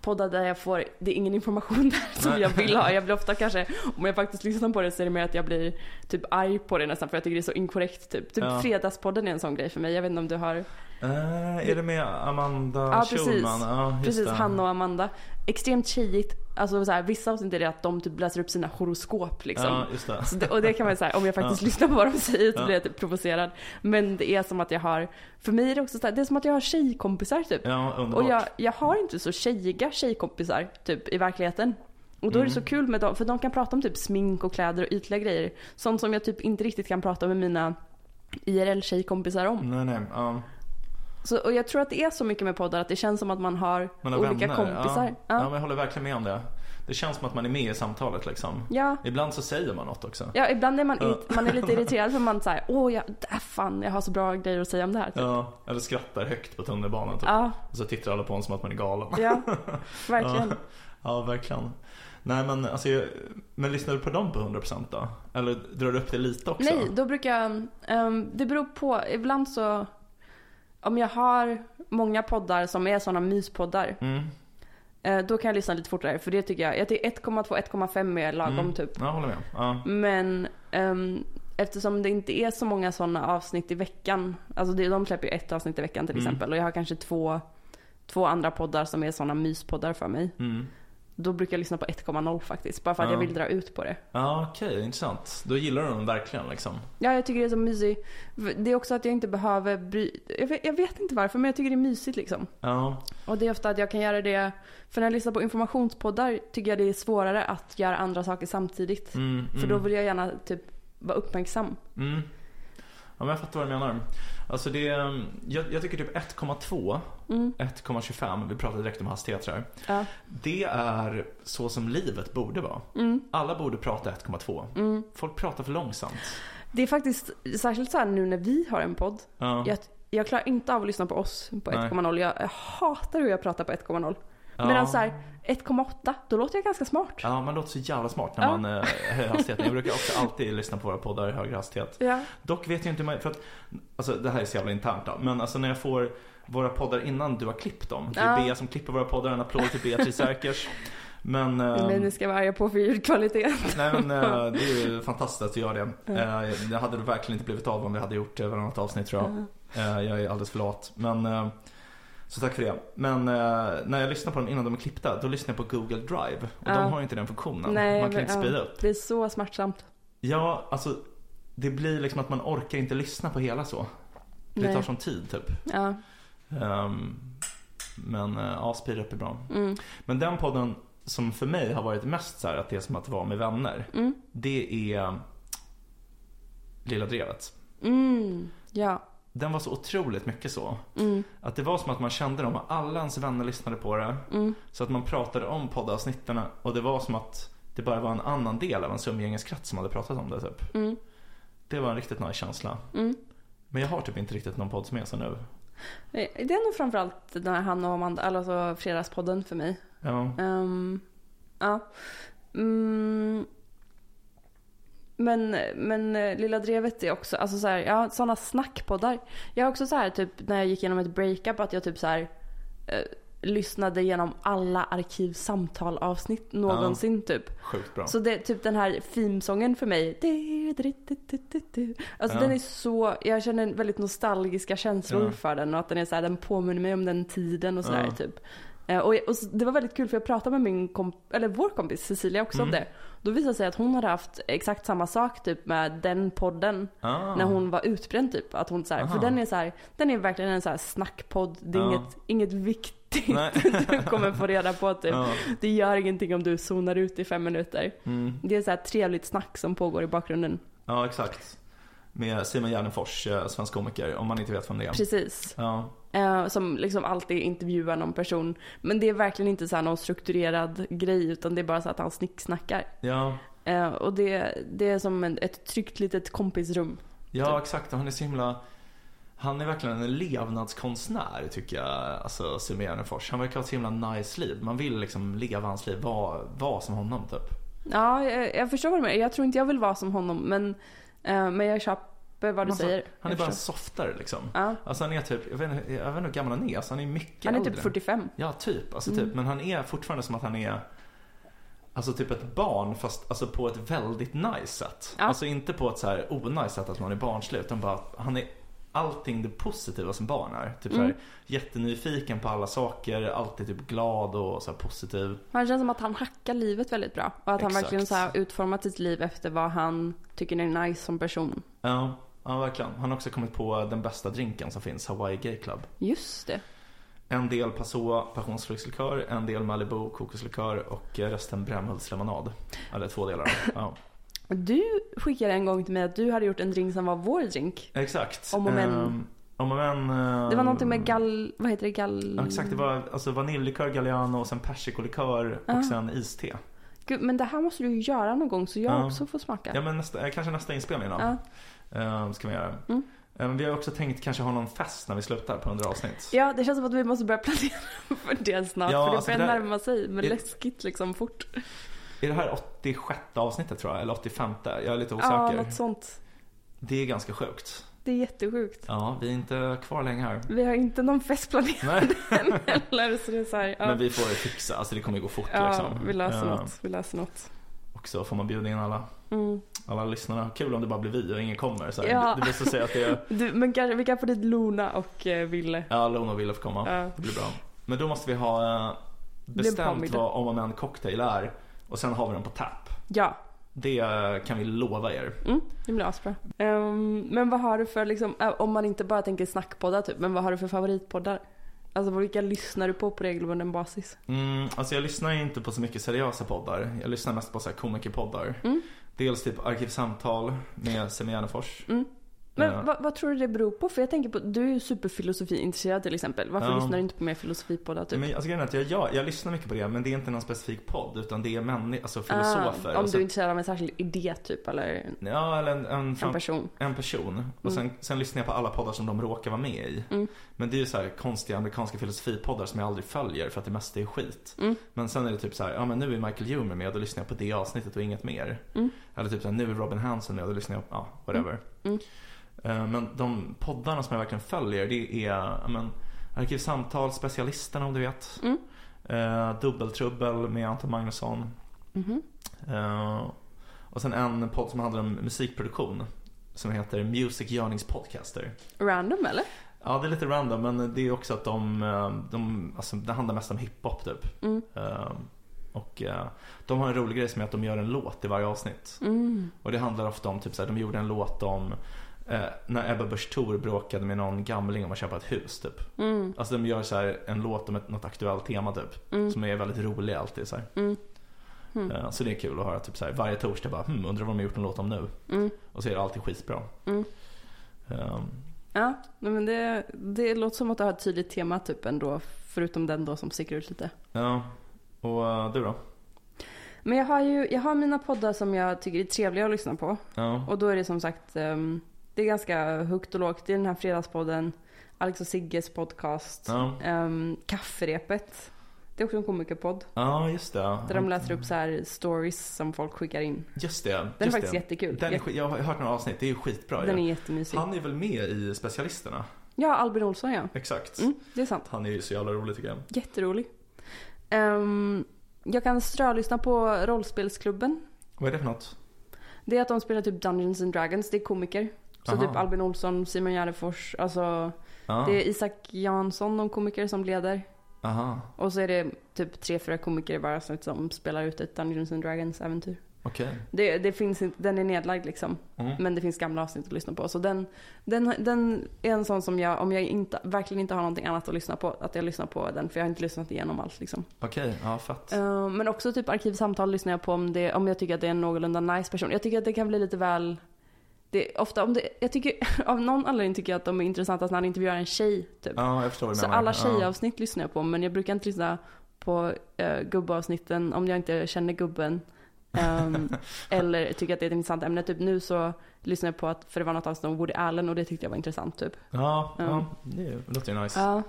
poddar där jag får, det är ingen information där som Nej. jag vill ha. Jag blir ofta kanske, om jag faktiskt lyssnar på det så är det mer att jag blir typ arg på det nästan för jag tycker det är så inkorrekt typ. Typ Ja. Fredagspodden är en sån grej för mig. Jag vet inte om du har, Eh, är det med Amanda Ja. Schulman? Ja, precis det. Hanna och Amanda. Extremt tjejigt. Alltså så här, vissa avsnitt är det att de typ läser upp sina horoskop liksom. Ja, just det. Så det, och det kan man säga, om jag faktiskt lyssnar på vad de säger så Ja. blir jag typ provocerad. Men det är som att jag har, för mig är det också så här, det är som att jag har tjejkompisar typ. Ja. Och jag, jag har inte så tjejiga tjejkompisar typ i verkligheten. Och då är det så Mm. kul med dem, för de kan prata om typ smink och kläder och ytliga grejer. Sånt som jag typ inte riktigt kan prata med mina IRL-tjejkompisar om. Nej, nej. Ja. Så, och jag tror att det är så mycket med poddar att det känns som att man har, Man har olika vänner. kompisar. Ja. Ja. ja, men jag håller verkligen med om det. Det känns som att man är med i samtalet liksom. Ja. Ibland så säger man något också. Ja, ibland är man, irrit- man är lite irriterad för man säger åh, jag, äh, fan, jag har så bra grejer att säga om det här. Typ. Ja, eller skrattar högt på tunnelbanan typ. Ja, Och så tittar alla på en som att man är galen. ja, verkligen. Ja, ja verkligen. Nej men alltså, jag- men lyssnar du på dem på 100% då? Eller drar du upp det lite också? Nej, då brukar jag, ehm, det beror på, ibland så, om jag har många poddar som är sådana myspoddar, Mm. eh, då kan jag lyssna lite fortare. För det tycker jag, jag tycker 1,2, 1,5 är lagom Mm. typ. Ja, håller med. Ja. Men ehm, eftersom det inte är så många sådana avsnitt i veckan, alltså de släpper ju ett avsnitt i veckan till Mm. exempel. Och jag har kanske två, två andra poddar som är sådana myspoddar för mig. Mm. Då brukar jag lyssna på 1,0 faktiskt. Bara för att Ja. jag vill dra ut på det. Ja, okej, intressant. Då gillar du dem verkligen liksom. Ja, jag tycker det är så mysigt. Det är också att jag inte behöver bry... Jag vet, jag vet inte varför, men jag tycker det är mysigt liksom. Ja, Och det är ofta att jag kan göra det... För när jag lyssnar på informationspoddar tycker jag det är svårare att göra andra saker samtidigt. mm, mm. För då vill jag gärna typ vara uppmärksam. Mm. Ja, men jag fattar vad du menar. Alltså det, jag, jag tycker typ 1,2, Mm. 1,25, vi pratade direkt om hastigheter här. Ja. Det är så som livet borde vara. Mm. Alla borde prata 1,2. Mm. Folk pratar för långsamt. Det är faktiskt, särskilt så här nu när vi har en podd. Ja. Jag, jag klarar inte av att lyssna på oss på Nej. 1,0. Jag, jag hatar hur jag pratar på 1,0. Ja. Medan så här 1,8, då låter jag ganska smart. Ja, man låter så jävla smart när Ja. man eh, höjer hastigheten. Jag brukar också alltid lyssna på våra poddar i högre hastighet. Ja. Dock vet jag inte, hur man- för att, alltså det här är så jävla internt då, men alltså när jag får våra poddar innan du har klippt dem. Det är Ja. Bea som klipper våra poddar, en applåd till Beatrice Särkers. Men, eh, Men ni ska vara arga på för ljudkvalitet. nej men eh, det är ju fantastiskt att du gör det. Eh, det hade det verkligen inte blivit av om vi hade gjort varannat avsnitt tror jag. Jag är alldeles för lat. Men, så tack för det. Men eh, när jag lyssnar på dem innan de är klippta, då lyssnar jag på Google Drive. Och Ja. de har ju inte den funktionen. Nej, Man kan men, inte ja. speeda upp. Det är så smärtsamt. Ja, alltså det blir liksom att man orkar inte lyssna på hela så. Det Nej. tar sån tid typ. Ja. Ehm, men uh, ja, speed up är bra. Mm. Men den podden som för mig har varit mest så här att det är som att vara med vänner. Mm. Det är Lilla Drevet. Mm. Ja. Den var så otroligt mycket så. Mm. Att det var som att man kände dem och alla ens vänner lyssnade på det. Mm. Så att man pratade om poddavsnitten och det var som att det bara var en annan del av en umgängeskrets som hade pratat om det typ. Mm. Det var en riktigt nice känsla. Mm. Men jag har typ inte riktigt någon podd som är så nu. Det är nog framförallt den här Hanna och Amanda, alltså Fredagspodden för mig. Ja. Ehm, ja. Mm. Men, men eh, Lilla Drevet är också, alltså så här, ja sådana snackpoddar. Jag har också så här typ när jag gick igenom ett breakup att jag typ så här eh, lyssnade igenom alla arkivsamtal avsnitt någonsin typ. Sjukt bra. Så det typ den här themesången för mig. Alltså Ja. den är så, jag känner väldigt nostalgiska känslor Ja. för den och att den är så här, den påminner mig om den tiden och sådär Ja. typ. Eh, Och, och det var väldigt kul för jag pratade med min komp- eller vår kompis Cecilia också om Mm. det. Då visade det sig att hon hade haft exakt samma sak typ med den podden Ah. när hon var utbränd typ. Att hon så här, för den är så här, den är verkligen en så här snackpodd. Det är Ja. inget, inget viktigt du kommer få reda på typ. Ja. Det gör ingenting om du zonar ut i fem minuter. Mm. Det är så här trevligt snack som pågår i bakgrunden. ja, exakt. Med Simon Gärdenfors, eh, svensk komiker, om man inte vet vem det är. Precis. Ja. Eh, som liksom alltid intervjuar någon person. Men det är verkligen inte så här någon strukturerad grej utan det är bara så att han snicksnackar. Ja. Eh, och det, det är som en, ett tryggt litet kompisrum. ja, exakt. Han är så himla... Han är verkligen en levnadskonstnär tycker jag, alltså Simon Gärdenfors. Han verkar ha ett så himla nice liv. Man vill liksom leva hans liv, vara var som honom typ. Ja, jag, jag förstår vad du menar. Jag tror inte jag vill vara som honom men, men jag köper vad du Alltså, säger. Han är bara en softare liksom. Ja. Alltså han är typ, jag vet inte, jag vet inte hur gammal han är. Alltså han är mycket Han är äldre. typ 45. Ja, typ. Alltså Mm. typ. Men han är fortfarande som att han är Alltså typ ett barn fast alltså på ett väldigt nice sätt. Ja. Alltså inte på ett så här onajs sätt att man är barnslig utan bara att han är allting det positiva som barn är. Typ så här, Mm. jättenyfiken på alla saker, alltid typ glad och så positiv. Han känns som att han hackar livet väldigt bra. Och att han Exakt. verkligen så här utformat sitt liv efter vad han tycker är nice som person. Ja, ja verkligen. Han har också kommit på den bästa drinken som finns, Hawaii Gay Club. Just det. En del Passoa passionsfruktslikör, en del Malibu kokoslikör och resten brännhultslemonad. Eller två delar. Ja, Du skickade en gång till mig att du hade gjort en drink som var vår drink. exakt. Om och men. Ehm, om och men. ehm, Det var någonting med gall... Vad heter det? Gall... Ja, exakt, det var alltså vaniljlikör, Galliano och sen persikolikör Ja. och sen iste. Gud, men det här måste du göra någon gång så jag Ja. också får smaka. Ja men nästa, eh, kanske nästa inspelning då. Ehm, ska vi göra. Mm. Ehm, vi har också tänkt kanske ha någon fest när vi slutar på 100 avsnitt. Ja, det känns som att vi måste börja planera för det snart. Ja, för det alltså börjar där- närma sig. Men det- läskigt liksom fort. Är det här 86 avsnittet tror jag? Eller 85? Jag är lite osäker. Ja, något sånt. Det är ganska sjukt. Det är jättesjukt. Ja, vi är inte kvar länge här. Vi har inte någon fest planerad än heller. Så det är så här, ja. Men vi får fixa, alltså det kommer gå fort ja, liksom. vi löser Ehm, något. Vi löser något. Och så får man bjuda in alla, Mm. alla lyssnarna. Kul om det bara blir vi och ingen kommer. Så här. Ja. Det, det sig att det är, Du, men kanske, vi kan få dit Lona och eh, Ville. ja Lona och Wille får komma. Ja. Det blir bra. Men då måste vi ha eh, bestämt vad om och men cocktail är. Och sen har vi den på tap. Ja, Det kan vi lova er. mm, det blir asbra. Ehm, men vad har du för, liksom, om man inte bara tänker snackpoddar typ, men vad har du för favoritpoddar? Alltså vilka lyssnar du på på regelbunden basis? Mm, alltså jag lyssnar inte på så mycket seriösa poddar. Jag lyssnar mest på så här komikerpoddar. Mm. Dels typ Arkivsamtal med Semi Gärdenfors. Mm. Men Ja. vad, vad tror du det beror på? För jag tänker på, du är ju superfilosofiintresserad till exempel. Varför Ja. lyssnar du inte på mer filosofipoddar typ? Men, alltså, att jag, jag, jag lyssnar mycket på det men det är inte någon specifik podd utan det är människor, alltså filosofer. Ah, om så, du är intresserad av en särskild idé typ, eller Ja, eller en, en, en person. en person. Och sen, sen lyssnar jag på alla poddar som de råkar vara med i. Mm. Men det är ju så här konstiga amerikanska filosofipoddar som jag aldrig följer för att det mesta är skit. Mm. Men sen är det typ så här, ja men nu är Michael Humer med och då lyssnar jag på det avsnittet och inget mer. Mm. Eller typ så här, nu är Robin Hanson med och då lyssnar jag på, ja, whatever. Mm. Eh, Men de poddarna som jag verkligen följer det är, men, Arkivsamtal, Specialisterna om du vet. Mm. Eh, Dubbeltrubbel med Anton Magnusson. Mhm. Eh, och sen en podd som handlar om musikproduktion. Som heter Music Yearnings Podcaster. Random eller? Ja, det är lite random men det är också att de, eh, de alltså, det handlar mest om hiphop typ. Mm. Eh, och eh, de har en rolig grej som är att de gör en låt i varje avsnitt. Mm. Och det handlar ofta om, typ såhär, de gjorde en låt om eh, när Ebba Busch Thor bråkade med någon gamling om att köpa ett hus typ. Mm. Alltså de gör så här en låt om ett, något aktuellt tema typ. Mm. Som är väldigt rolig alltid så här. Mm. Mm. Eh, Så det är kul att höra typ så här, varje torsdag bara hmm, undrar vad de har gjort en låt om nu. Mm. Och så är det alltid skitbra. Mm. Eh, Ja, nej, men det, det låter som att du har ett tydligt tema typ ändå. Förutom den då som sticker ut lite. Ja, och eh, du då? Men jag har ju, jag har mina poddar som jag tycker är trevliga att lyssna på. Ja, Och då är det som sagt, ehm, det är ganska högt och lågt. Är den här fredagspodden, Alex och Sigges podcast, ja. ehm, Kafferepet. Det är också en komikerpodd. ja just det. Där de läser upp så här stories som folk skickar in. Just det. Den är just faktiskt det. jättekul. Den är, jag har hört några avsnitt, det är skitbra den ju. är jättemysig. Han är väl med i Specialisterna? Ja, Albin Olsson ja. Exakt. Mm, det är sant. Han är ju så jävla rolig tycker jag. Jätterolig. Ehm, jag kan strölyssna på Rollspelsklubben. Vad är det för något? Det är att de spelar typ Dungeons and Dragons. Det är komiker. Så Aha. typ Albin Olsson, Simon Gärdenfors. Alltså, Ja. det är Isak Jansson, någon komiker som leder. Aha, Och så är det typ tre, fyra komiker avsnitt som spelar ut ett Dungeons and Dragons äventyr. okej. Det, det finns inte, den är nedlagd liksom. Mm. Men det finns gamla avsnitt att lyssna på. Så den, den, den är en sån som jag, om jag inte, verkligen inte har någonting annat att lyssna på, att jag lyssnar på den. För jag har inte lyssnat igenom allt liksom. Okej, ja fett. Eh, men också typ arkivsamtal lyssnar jag på om, det, om jag tycker att det är en någorlunda nice person. Jag tycker att det kan bli lite väl... Det, ofta om det, jag tycker, av någon anledning tycker jag att de är intressantast när han intervjuar en tjej typ. Ja, jag förstår vad du Så menar. alla Ja. tjejavsnitt lyssnar jag på men jag brukar inte lyssna på uh, gubbavsnitten om jag inte känner gubben. Ehm, eller tycker att det är ett intressant ämne. Typ nu så lyssnar jag på att, för det var något avsnitt om Woody Allen och det tyckte jag var intressant typ. Ja, Mm. ja det är- det låter ju nice. Ja.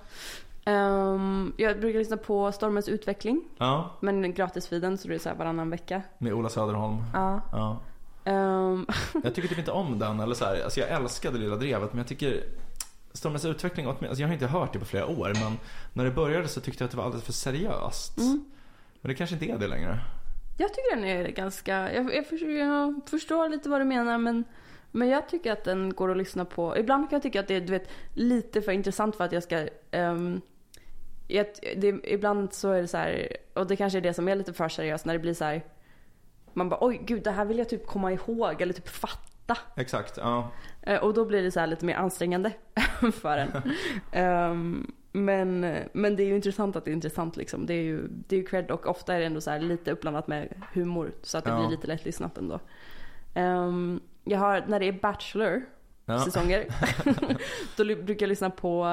Ehm, jag brukar lyssna på Stormens utveckling. Ja, Men gratisfeeden så det är så här varannan vecka. med Ola Söderholm. Ja. Ja. Ehm, Jag tycker typ inte om den. Eller så här, alltså jag älskade Lilla Drevet men jag tycker Stormens utveckling, alltså jag har inte hört det på flera år men när det började så tyckte jag att det var alldeles för seriöst. Mm. Men det kanske inte är det längre. jag tycker den är ganska, jag, jag, förstår, jag förstår lite vad du menar men men jag tycker att den går att lyssna på. Ibland kan jag tycka att det är du vet, lite för intressant för att jag ska... ehm, jag, det, ibland så är det så här, och det kanske är det som är lite för seriöst när det blir så här. Man bara oj gud det här vill jag typ komma ihåg eller typ fatta. Exakt, ja. Eh, Och då blir det så lite mer ansträngande för en. Ehm, men, men det är ju intressant att det är intressant liksom. Det är ju, det är ju cred och ofta är det ändå så här lite uppblandat med humor. Så att det Ja. blir lite lättlyssnat ändå. Ehm, jag har, när det är Bachelor ja. säsonger. då brukar jag lyssna på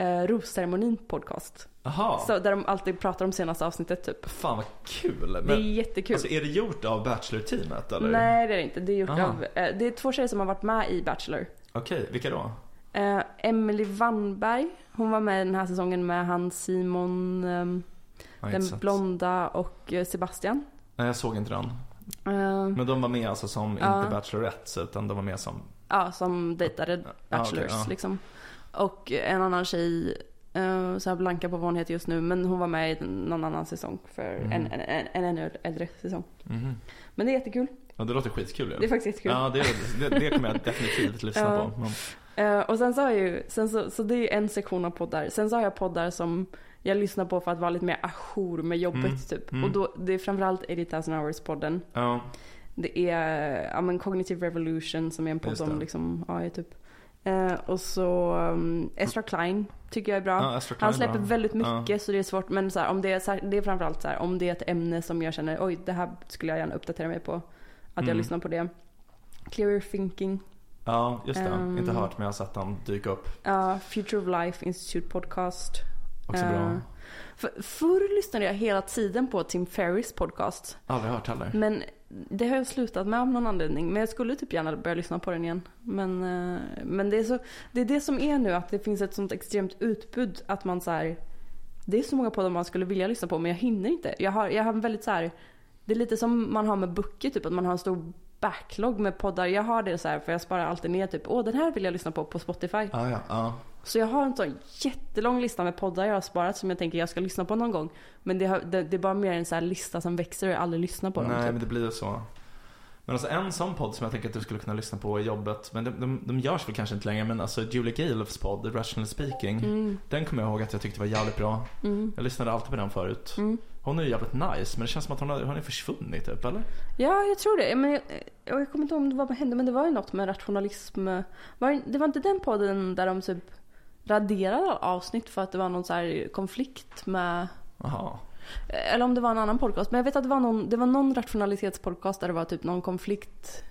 uh, Rosceremonin podcast. Jaha, Så, där de alltid pratar om senaste avsnittet typ. fan vad kul. det är Men, jättekul. alltså är det gjort av Bachelor-teamet eller? Nej det är det inte. Det är gjort Aha. av, eh, det är två tjejer som har varit med i Bachelor. Okej, vilka då? Uh, Emily Wannberg, hon var med den här säsongen med han Simon, har den blonda och eh, Sebastian. Nej, jag såg inte den. Eh, Men de var med alltså som, Ja. inte Bachelorettes, utan de var med som... ja, som dejtade Bachelors okej, ja. liksom. Och en annan tjej, uh, så här blanka på vad hon heter just nu, men hon var med i någon annan säsong för Mm. en, en, en, en ännu äldre säsong. Mhm. Men det är jättekul. Ja, det låter skitkul ju. Det är faktiskt jättekul. Ja, det, det, det kommer jag definitivt lyssna Ja. på. Men, Eh, och sen så har jag ju, sen så, så det är en sektion av poddar. Sen så har jag poddar som jag lyssnar på för att vara lite mer ajour med jobbet Mm, typ. mm. Och då, det är framförallt 80,000 hours podden. ja, Det är ja, men Cognitive Revolution som är en podd om liksom AI typ. Eh, och så um, Ezra Klein tycker jag är bra. ja, Han släpper bra. väldigt Ja. mycket så det är svårt. Men så här, om det, är, det är framförallt så här, om det är ett ämne som jag känner oj det här skulle jag gärna uppdatera mig på. Att jag Mm. lyssnar på det. Clearer Thinking. Ja, just det. Ehm. Inte hört men jag har sett den dyka upp. Ja, Future of Life Institute Podcast. Också bra. För, förr lyssnade jag hela tiden på Tim Ferris podcast. Aldrig hört heller. Men det har jag slutat med av någon anledning. Men jag skulle typ gärna börja lyssna på den igen. Men, eh, men det, är så, det är det som är nu, att det finns ett sånt extremt utbud att man så här, Det är så många poddar man skulle vilja lyssna på men jag hinner inte. Jag har, jag har väldigt så här, Det är lite som man har med böcker typ, att man har en stor backlog med poddar. Jag har det så här för jag sparar alltid ner typ, åh den här vill jag lyssna på på Spotify. Ah, ja, ah. Så jag har en sån jättelång lista med poddar jag har sparat som jag tänker jag ska lyssna på någon gång. Men det, har, det, det är bara mer en sån här lista som växer och jag aldrig lyssnar på dem. Nej, typ. men det blir ju så. Men alltså en sån podd som jag tänker att du skulle kunna lyssna på i jobbet, men de, de, de görs väl kanske inte längre, men alltså Julie Galefs podd, Rational Speaking, Mm, den kommer jag ihåg att jag tyckte var jävligt bra. mm, Jag lyssnade alltid på den förut. mm. Hon är ju jävligt nice, men det känns som att hon har, hon är försvunnit typ, eller? Ja, jag tror det. Men jag, jag, kommer inte ihåg vad hände, men det var ju något med rationalism. Var, det- det var inte den podden där de typ raderade avsnitt för att det var någon så här konflikt med Jaha. eller om det var en annan podcast. Men jag vet att det var någon, det var någon rationalitetspodcast där det var typ någon konflikt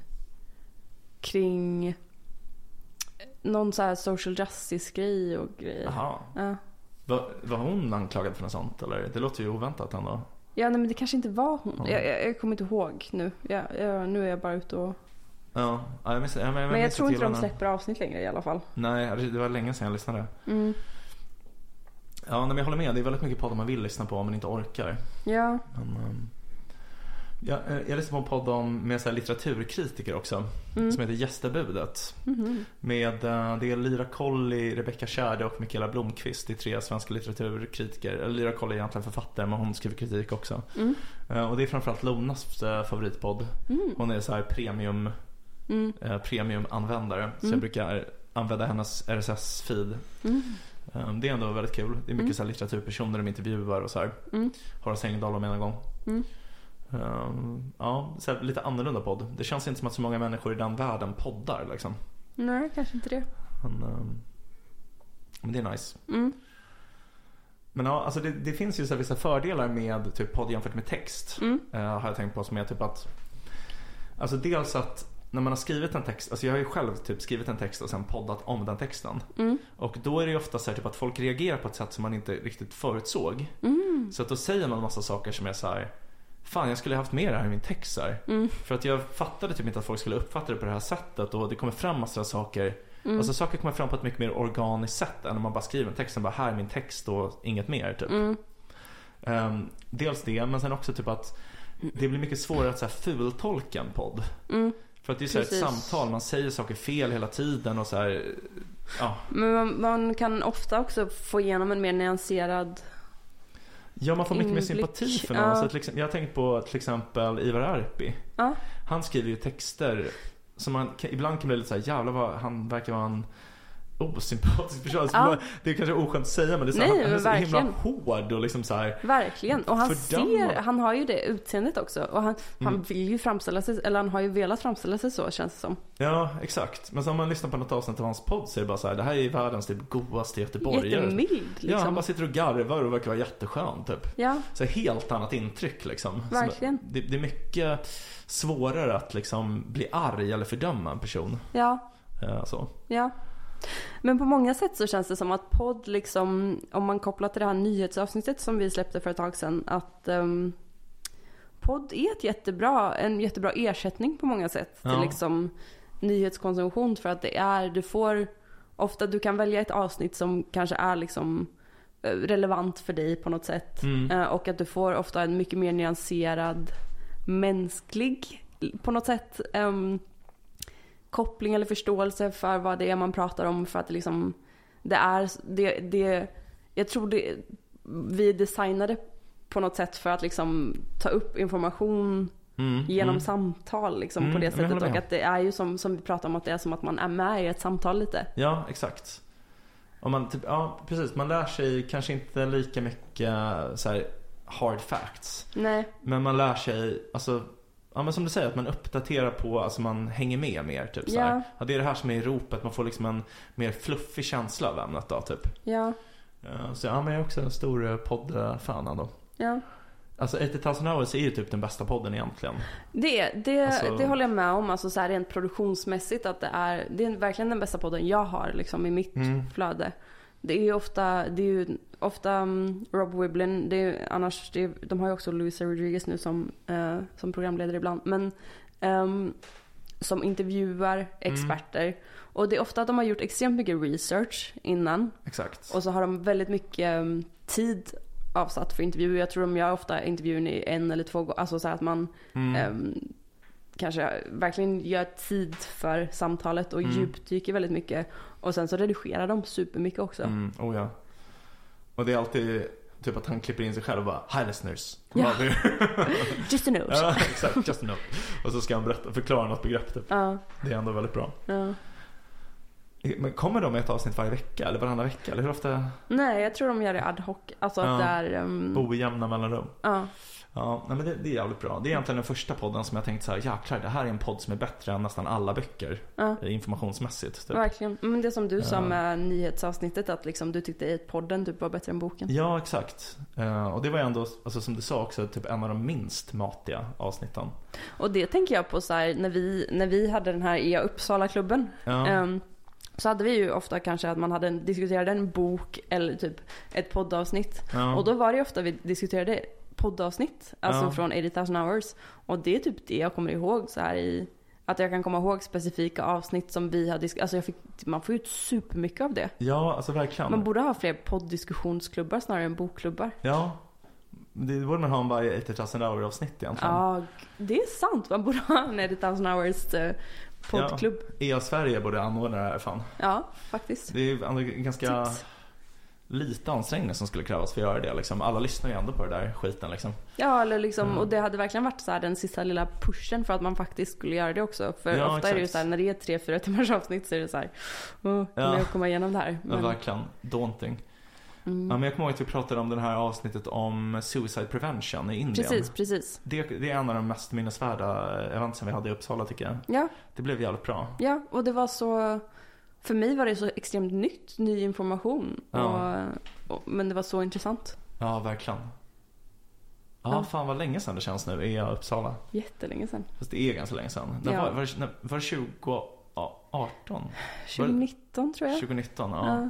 kring någon så här social justice grej och grejer. Jaha. Ja. Var, var hon anklagad för något sånt, eller? Det låter ju oväntat ändå. ja, nej men det kanske inte var hon. Ja. Jag, jag, jag kommer inte ihåg nu. Jag, jag, nu är jag bara ute och... Ja, ja jag minns, ja, men jag, Men jag tror inte de släpper avsnitt längre i alla fall. Nej, det var länge sedan jag lyssnade. Mm. Ja, men jag håller med. Det är väldigt mycket poddar man vill lyssna på men inte orkar. Ja. Men, ehm, ja, eh, jag lyssnar på en podd om, med så litteraturkritiker också. Mm. Som heter Gästebudet. Mhm. Med, eh, det är Lyra Colli, Rebecca Kärde och Mikaela Blomqvist. Det är tre svenska litteraturkritiker. Lyra Colli är egentligen författare men hon skriver kritik också. Mm. Eh, Och det är framförallt Lonas favoritpodd. Mm. Hon är så här premium, Mm. eh, premiumanvändare. Så Mm. jag brukar använda hennes RSS-feed. Mm. Eh, Det är ändå väldigt kul. Det är mycket Mm. så här litteraturpersoner de intervjuar och så här. Mm. Horace Engdahl med en gång. Mm. Um, ja, så här, lite annorlunda podd. Det känns inte som att så många människor i den världen poddar liksom. Nej, kanske inte det. Men, ehm, men det är nice. Mm. Men ja, alltså det, det finns ju så vissa fördelar med typ podd jämfört med text. Mm. eh, har jag tänkt på som är typ att Alltså dels att när man har skrivit en text, alltså jag har ju själv typ skrivit en text och sen poddat om den texten. Mm. Och då är det ju ofta så här typ att folk reagerar på ett sätt som man inte riktigt förutsåg. Mm. Så att då säger man massa saker som är så här. Fan jag skulle ha haft med det här i min text så. Mm. För att jag fattade typ inte att folk skulle uppfatta det på det här sättet och det kommer fram massa saker. Mm. Alltså saker kommer fram på ett mycket mer organiskt sätt än om man bara skriver en text och bara här är min text och inget mer typ. Ehm, dels det, men sen också typ att det blir mycket svårare att så här, fultolka en podd. Mm. För att det är så här ett samtal, man säger saker fel hela tiden och så här, ja. Men man, man kan ofta också få igenom en mer nyanserad... Ja, man får mycket mer sympati för någon. ja. Så till, exempel- jag har tänkt på till exempel Ivar Arpi. Ja, Han skriver ju texter som man ibland kan bli lite så här, jävlar vad han verkar vara en osympatisk person. Alltså, Ja. Det är kanske oskönt att säga men det är så, Nej, han, han är så himla hård och liksom så här. verkligen. Och han ser, han har ju det utseendet också. Och han, han Mm. vill ju framställa sig, eller han har ju velat framställa sig så känns det som. Ja, exakt. Men så om man lyssnar på något avsnitt av hans podd så är det bara så här, det här är världens typ godaste göteborgare. Jättemild Ja, han liksom. bara sitter och garvar och verkar vara jätteskön typ. Ja, Så helt annat intryck liksom. Verkligen. Det, det är mycket svårare att liksom bli arg eller fördöma en person. ja, Ja, så. ja. Men på många sätt så känns det som att podd liksom, om man kopplar till det här nyhetsavsnittet som vi släppte för ett tag sedan, att um, podd är ett jättebra, en jättebra ersättning på många sätt till Ja. liksom nyhetskonsumtion för att det är, du får ofta, du kan välja ett avsnitt som kanske är liksom eh, relevant för dig på något sätt. Mm. Eh, Och att du får ofta en mycket mer nyanserad, mänsklig på något sätt em, koppling eller förståelse för vad det är man pratar om för att det liksom det är det, det jag tror det vi designade på något sätt för att liksom ta upp information Mm, genom mm. samtal liksom på Mm, det sättet och att det är ju som, som vi pratar om att det är som att man är med i ett samtal lite. Ja, exakt. Om man typ, ja precis, man lär sig kanske inte lika mycket så här hard facts. Nej, Men man lär sig, alltså, ja men som du säger, att man uppdaterar på, alltså man hänger med mer typ så här. Ja. Ja, det är det här som är i ropet, man får liksom en mer fluffig känsla av ämnet då typ. ja, Ja, Så ja, men jag är också en stor eh, poddfan ändå. ja. Alltså 80,000 hours är ju typ den bästa podden egentligen. Det, det, Alltså- det håller jag med om, alltså så här rent produktionsmässigt att det är, det är verkligen den bästa podden jag har liksom i mitt Mm. flöde. Det är ju ofta, det är ju ofta um, Rob Wiblin, det är annars, det är, de har ju också Luisa Rodriguez nu som, eh, som programledare ibland, men ehm, som intervjuar experter. Och det är ofta att de har gjort extremt mycket research innan Exakt. och så har de väldigt mycket um, tid avsatt för intervjuer. Jag tror de gör ofta intervjun i en eller två gånger. Alltså så att man Mm. ehm, kanske verkligen gör tid för samtalet och Mm. djupdyker väldigt mycket. Och sen så redigerar de supermycket också. Mm, oh ja. Och det är alltid typ att han klipper in sig själv och bara Hi listeners. Ja. Just a note. ja, exakt. Just a note. Och så ska han berätta, förklara något begrepp typ. Ja, Det är ändå väldigt bra. ja. Men kommer de med ett avsnitt varje vecka eller varannan vecka? Eller hur ofta? Nej, jag tror de gör det ad hoc. Alltså att Ja. det är... Um, Ojämna mellanrum. ja, Ja, nej, men det, det är jävligt bra. Det är egentligen den första podden som jag tänkt så här, jäklar det här är en podd som är bättre än nästan alla böcker. ja. eh, Informationsmässigt. Typ. Verkligen. Men det som du sa Ja. med nyhetsavsnittet att liksom du tyckte att podden typ var bättre än boken. Ja, exakt. Eh, och det var ju ändå, alltså, som du sa också, typ en av de minst matiga avsnitten. Och det tänker jag på så här när vi, när vi hade den här EA Uppsala-klubben. Ja, Ehm, så hade vi ju ofta kanske att man hade en, diskuterade en bok eller typ ett poddavsnitt. ja. Och då var det ju ofta vi diskuterade poddavsnitt, alltså Ja. från 80,000 hours. Och det är typ det jag kommer ihåg så här i, att jag kan komma ihåg specifika avsnitt som vi har diskuterat. Alltså jag fick, man får ut supermycket av det. ja, alltså verkligen. Man borde ha fler poddiskussionsklubbar snarare än bokklubbar. Ja, det borde man ha om varje 8000 hour avsnitt egentligen. Ja, det är sant. Man borde ha en 80,000 hours eh, poddklubb. EA Sverige borde anordna det här fan. Ja, faktiskt. Det är ju ganska Tips. Lite ansträngning som skulle krävas för att göra det liksom. Alla lyssnar ju ändå på det där skiten liksom. Ja, eller liksom, Ja. och det hade verkligen varit så här den sista lilla pushen för att man faktiskt skulle göra det också. För Ja, ofta är det ju exakt. så här, när det är tre, fyra timmars avsnitt så är det så här, oh, Ja. jag komma igenom det här? Ja, Men, verkligen. Daunting. mm, Ja, men jag kommer ihåg att vi pratade om det här avsnittet om suicide prevention i Indien. precis, precis. Det, det är en av de mest minnesvärda eventen vi hade i Uppsala tycker jag. Ja, Det blev jävligt bra. ja, och det var så, för mig var det så extremt nytt, ny information. Ja. Och, och, men det var så intressant. Ja, verkligen. Ja, Ja. fan vad länge sedan det känns nu i Uppsala. Jättelänge sedan. Fast det är ganska länge sedan. När Ja. var, var, när, var det 2018? 2019 tror jag. 2019? Ja.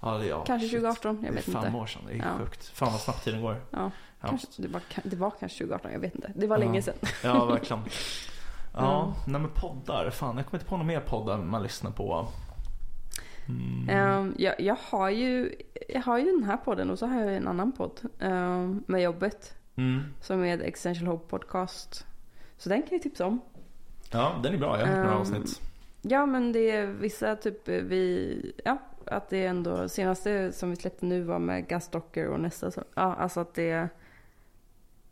Ja, ja. det, kanske shit. 2018, jag Det är vet fem inte. år sedan. Det är Ja. sjukt. Fan vad snabbt tiden går. Ja, kanske, det, var, det var kanske 2018, jag vet inte. Det var länge sedan. Ja, verkligen. Ja, Ja. nej men poddar. Fan, jag kommer inte på några mer poddar man lyssnar på. Mm. Ehm, jag, jag, har ju, jag har ju den här podden och så har jag en annan podd ehm, med jobbet. Mm. Som är ett Essential Hope podcast. Så den kan jag tipsa om. Ja, den är bra. Jag har hört några Ehm, avsnitt. Ja men det är vissa typ vi, ja att det är ändå senaste som vi släppte nu var med Gus Docker och nästa så, ja alltså att det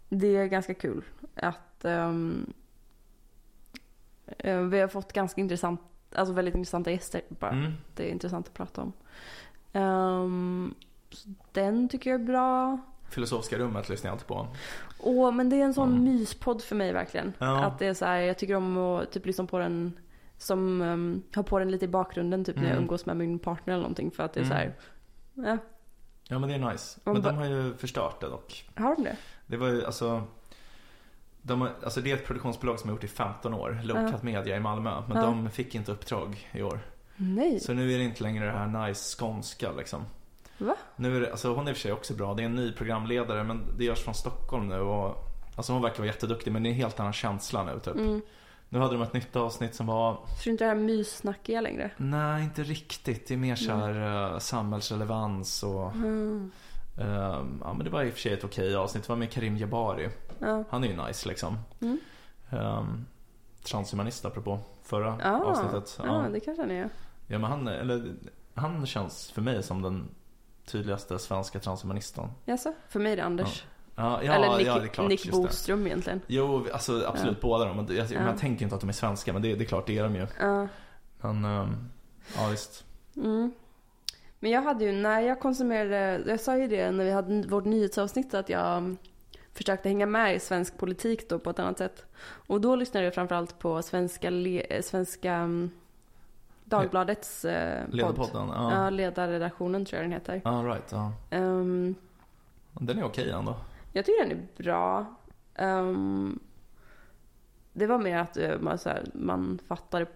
det är ganska kul att eh, vi har fått ganska intressant, alltså väldigt intressanta gäster bara. Mm. Det är intressant att prata om. Så den tycker jag är bra. Filosofiska rummet lyssnar jag alltid på. Åh, men det är en sån Mm. myspodd för mig verkligen. Ja. Att det är så här, jag tycker om att typ lyssna på den som um, har på den lite i bakgrunden typ när jag Mm. umgås med min partner eller någonting för att det är Mm. så här. Ja, Ja, men det är nice. Men de har ju förstört det dock. har de det? Det var ju alltså de, alltså det är ett produktionsbolag som har gjort i 15 år, Lowcut Media i Malmö. Men de fick inte uppdrag i år. Nej. Så nu är det inte längre det här nice skånska liksom. Va? Nu är det, alltså hon är i och för sig också bra. Det är en ny programledare men det görs från Stockholm nu och Alltså hon verkar vara jätteduktig men det är en helt annan känsla nu typ. Mm. Nu hade de ett nytt avsnitt som var Så det är inte det här myssnackiga längre? Nej, inte riktigt. Det är mer så här uh, samhällsrelevans och Mm. ehm, Ja men det var i och för sig ett okej avsnitt. Det var med Karim Jabari. Ja. Han är ju nice liksom. Mm. Um, transhumanist apropå förra Ah, avsnittet. ja, det kanske han är. Ja men han, eller, han känns för mig som den tydligaste svenska transhumanisten. Jaså? För mig är det Anders. Ja, ja, eller Nick, ja det är klart. Nick. Boström egentligen. Jo, alltså absolut båda dem. Jag, jag, Ja. Man tänker inte att de är svenska men det, det är klart, det är de ju. Men, ehm, ja visst. Mm. Men jag hade ju, när jag konsumerade, jag sa ju det när vi hade vårt nyhetsavsnitt att jag försökte hänga med i svensk politik då på ett annat sätt. Och då lyssnade jag framförallt på svenska, le, eh, svenska mm, Dagbladets eh, podd. Ja, ja. ledarredaktionen tror jag den heter. Ja, right. Ja. Ehm, Den är okej ändå. jag tycker den är bra. Ehm, det var mer att eh, man, så här, man fattar,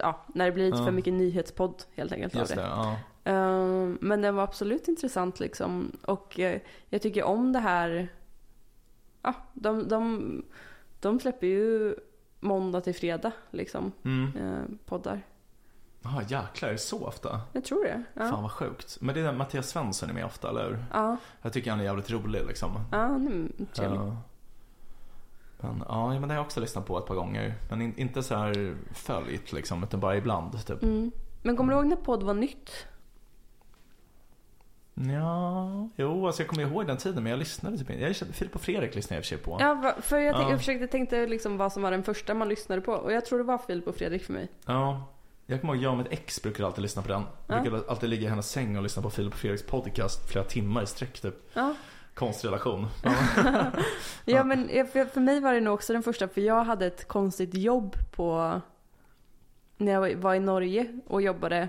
ja, när det blir lite Ja. för mycket nyhetspodd helt enkelt Just det. ja. Ehm, men den var absolut intressant liksom. Och eh, jag tycker om det här. Ja, de, de, de släpper ju måndag till fredag liksom. Mm. Eh, poddar. Jaha, jäklar, är det så ofta? Jag tror det. Fan Ja. vad sjukt. Men det är den Mattias Svensson är med ofta, eller hur? Ja, Jag tycker han är jävligt rolig liksom. ja han är trevlig. Ja. Men ja, men det har jag också lyssnat på ett par gånger. Men in, inte så här följt liksom, utan bara ibland typ. Mm. Men kommer du ihåg när podd var nytt? Ja, jo, alltså jag kommer ihåg den tiden men jag lyssnade typ inte. Jag kände, Filip och Fredrik lyssnade jag i och för sig på. Ja, för jag, Ja. jag försökte tänkte liksom vad som var den första man lyssnade på. Och jag tror det var Filip och Fredrik för mig. Ja. Jag kommer ihåg, jag och mitt ex brukade alltid lyssna på den. Ja. Brukade alltid ligga i hennes säng och lyssna på Filip och Fredriks podcast flera timmar i sträck typ. Ja, Konstig relation. Ja. ja men för mig var det nog också den första. För jag hade ett konstigt jobb på när jag var i Norge och jobbade.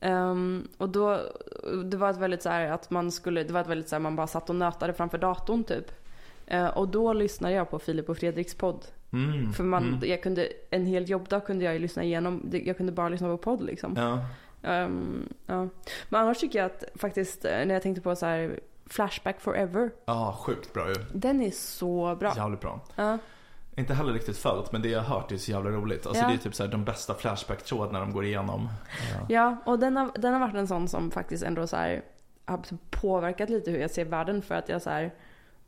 Ehm, och då, det var ett väldigt så här att man skulle, det var ett väldigt så här man bara satt och nötade framför datorn typ. Eh, och då lyssnade jag på Filip och Fredriks podd. Mm. För man, mm. jag kunde, en hel jobbdag kunde jag ju lyssna igenom, jag kunde bara lyssna på podd liksom. Ja. Ehm, ja. Men annars tycker jag att faktiskt, eh, när jag tänkte på så här Flashback Forever, ja, sjukt bra ju. den är så bra. Jävligt bra. Ja. Inte heller riktigt följt men det jag har hört är så jävla roligt. Alltså Ja. det är typ så här de bästa flashback-trådarna de går igenom. Ja. Ja, och den har, den har varit en sån som faktiskt ändå så här, har påverkat lite hur jag ser världen för att jag så här,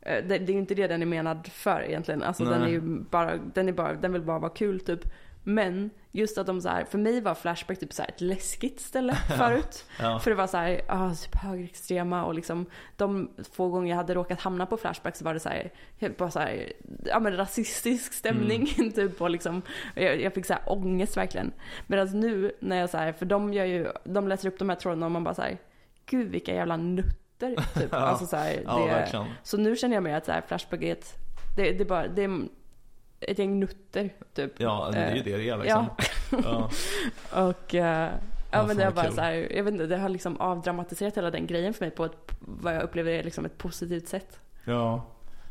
eh, det, det är ju inte det den är menad för egentligen. Alltså den är ju bara, den är bara, den vill bara vara kul typ. Men just att de så här, för mig var Flashback typ så här ett läskigt ställe förut. Ja. För det var så här, ah, typ högerextrema och liksom de få gånger jag hade råkat hamna på Flashback så var det så här, bara så här, ja men rasistisk stämning typ och liksom, jag, jag fick så här ångest verkligen. Medan nu när jag så här, för de gör ju, de läser upp de här trådarna och man bara så här, gud vilka jävla nutter typ. Ja. Alltså så här, ja, det, verkligen. så nu känner jag mer att så här, Flashback är ett, det, det bara, det ett gäng nutter typ. Ja, det är ju Eh, det det är liksom. Ja. Och eh, ja, men det har vad bara kul. så här, jag vet inte, det har liksom avdramatiserat hela den grejen för mig på ett, vad jag upplever är liksom ett positivt sätt. ja.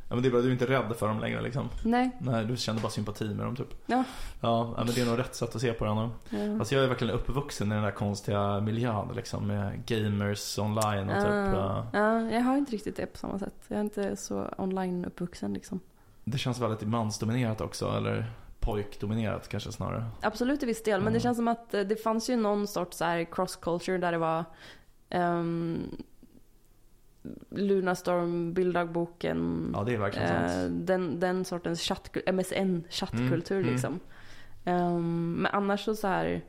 Ja men det är bra, du är inte rädd för dem längre liksom. Nej, Nej, du känner bara sympati med dem typ. Ja. Ja, men det är nog rätt sätt att se på det ändå. ja. Alltså jag är verkligen uppvuxen i den där konstiga miljön liksom med gamers online och typ. Ah, eh, ja, jag har inte riktigt det på samma sätt. Jag är inte så online uppvuxen liksom. Det känns väldigt mansdominerat också, eller pojkdominerat kanske snarare. Absolut till viss del, men det Ja. känns som att eh, det fanns ju någon sorts så cross culture där det var ehm, Lunarstorm, bilddagboken. Ja, det är verkligen sant. den, den sortens chatt, MSN-chattkultur Mm, mm. liksom. Ehm, men annars så, så här,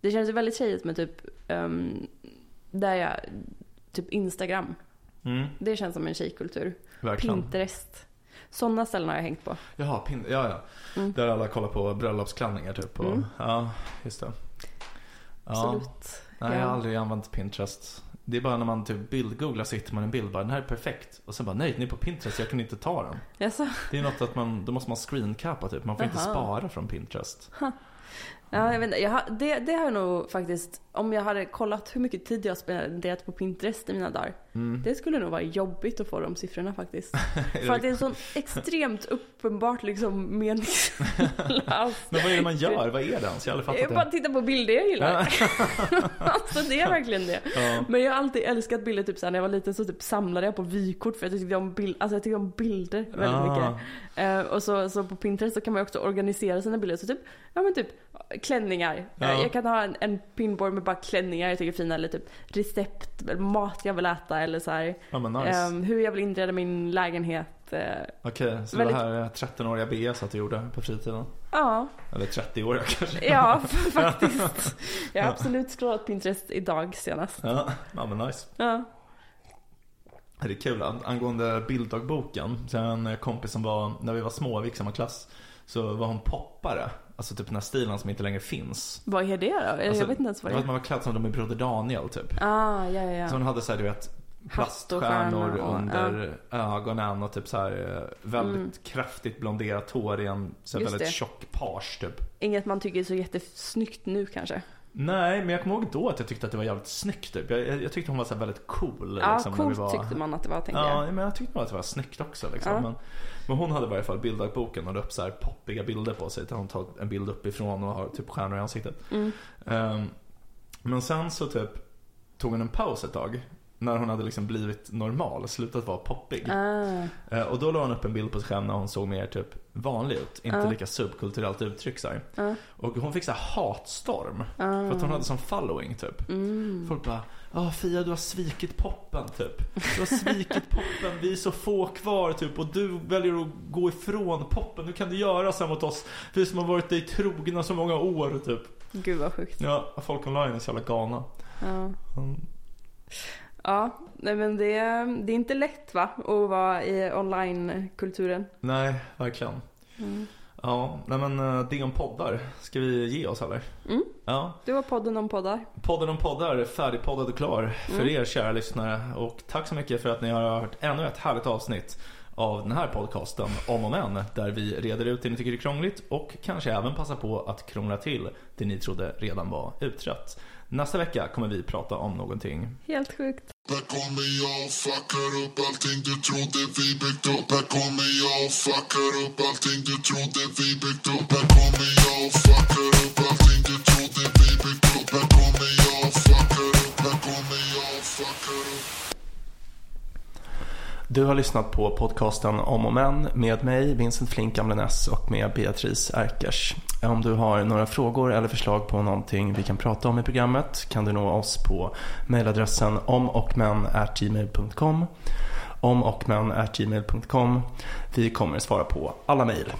det känns ju väldigt tjejigt med typ, um, där jag, typ Instagram. Mm, Det känns som en tjejkultur. verkligen. Pinterest. Sådana ställen har jag hängt på. Jaha, pin, ja, ja. Mm. Där alla kollar på bröllopsklänningar typ. Och, Mm. Ja, just det. Ja. Absolut. Nej, jag har aldrig använt Pinterest. Det är bara när man typ bildgooglar så hittar man en bild bara, den här är perfekt. Och sen bara, nej, den är på Pinterest, jag kan inte ta den. Jaså? Det är något att man, då måste man screencappa typ. Man får inte Jaha. spara från Pinterest. Ja, jag vet inte. Jag har, det, det har jag nog faktiskt, om jag hade kollat hur mycket tid jag spenderat på Pinterest i mina dagar. Mm. Det skulle nog vara jobbigt att få de siffrorna faktiskt. För att det är så extremt uppenbart liksom meningslöst. Men vad är det man gör? Vad är det ens? Jag har aldrig fattat bara tittar på bilder jag gillar. alltså det är verkligen det. Ja. Men jag har alltid älskat bilder, typ såhär, när jag var liten så typ samlade jag på vykort för jag tyckte om, bild, alltså jag tyckte om bilder väldigt Ah. mycket. Eh, och så, så på Pinterest så kan man också organisera sina bilder. Så typ, ja men typ klänningar. Ja. Jag kan ha en, en pinboard med bara klänningar jag tycker är fina. Eller typ recept, eller mat jag vill äta eller så här. Ja men nice. eh, hur jag vill inreda min lägenhet. Eh, Okej, så väldigt- det här är 13-åriga BS att du gjorde på fritiden? ja, Eller 30-åriga kanske? ja faktiskt. Jag har absolut scrollat Pinterest idag senast. Ja, ja men nice. Ja. Det är kul. An- Angående bilddagboken. Så jag har en kompis som var, när vi var små, vi gick samma klass. Så var hon poppare. Alltså typ den här stilen som inte längre finns. Vad är det då? Alltså, jag vet inte ens vad Det är. man var klädd som de i Broder Daniel typ. Ah, ja, ja, ja. Så hon hade såhär du vet plaststjärnor och- under ögonen och typ så här eh, väldigt Mm. kraftigt blonderat hår i en så väldigt det. tjock page typ. Inget man tycker är så jättesnyggt nu kanske. Nej, men jag kommer ihåg då att jag tyckte att det var jävligt snyggt typ. Jag, jag, tyckte hon var så väldigt cool. Ja, liksom, coolt var... tyckte man att det var tänkte Ja, jag. men jag tyckte nog att det var snyggt också liksom. Ja. Men, men hon hade i varje fall bilddagboken och la upp så här poppiga bilder på sig. Där hon tagit en bild uppifrån och har typ stjärnor i ansiktet. Mm. Ehm, men sen så typ tog hon en paus ett tag. När hon hade liksom blivit normal, slutat vara poppig. Ah, Eh, och då la hon upp en bild på sig själv när hon såg mer typ vanlig ut. Inte Ja. lika subkulturellt uttryck här. Ja. Och hon fick så här hatstorm. ah. För att hon hade sån following typ. Mm. Folk bara Ja Fia du har svikit poppen typ. Du har svikit poppen, vi är så få kvar typ. Och du väljer att gå ifrån poppen. Hur kan du göra så här mot oss? Vi som har varit dig trogna så många år typ. Gud vad sjukt. Ja, folk online är så jävla galna. Ja. Mm. Ja, nej men det, det är inte lätt va? Att vara i online-kulturen. Nej, verkligen. Mm. Ja, nej men eh, det om poddar. Ska vi ge oss eller? Mm. Ja. Det var podden om poddar. Podden om poddar är färdigpoddad och klar för Mm. er kära lyssnare. Och tack så mycket för att ni har hört ännu ett härligt avsnitt av den här podcasten Om och Men. Där vi reder ut det ni tycker är krångligt och kanske även passar på att krångla till det ni trodde redan var utrett. Nästa vecka kommer vi prata om någonting. Helt sjukt. Här kommer jag och fuckar upp allting du trodde vi byggt upp. Här kommer jag och fuckar upp allting du trodde vi byggt upp. Här kommer jag och fuckar upp Du har lyssnat på podcasten Om och Men med mig, Vincent Flink Amlenäs och med Beatrice Erkers. Om du har några frågor eller förslag på någonting vi kan prata om i programmet kan du nå oss på mejladressen omochmän.gmail.com omochmän.gmail.com Vi kommer svara på alla mejl.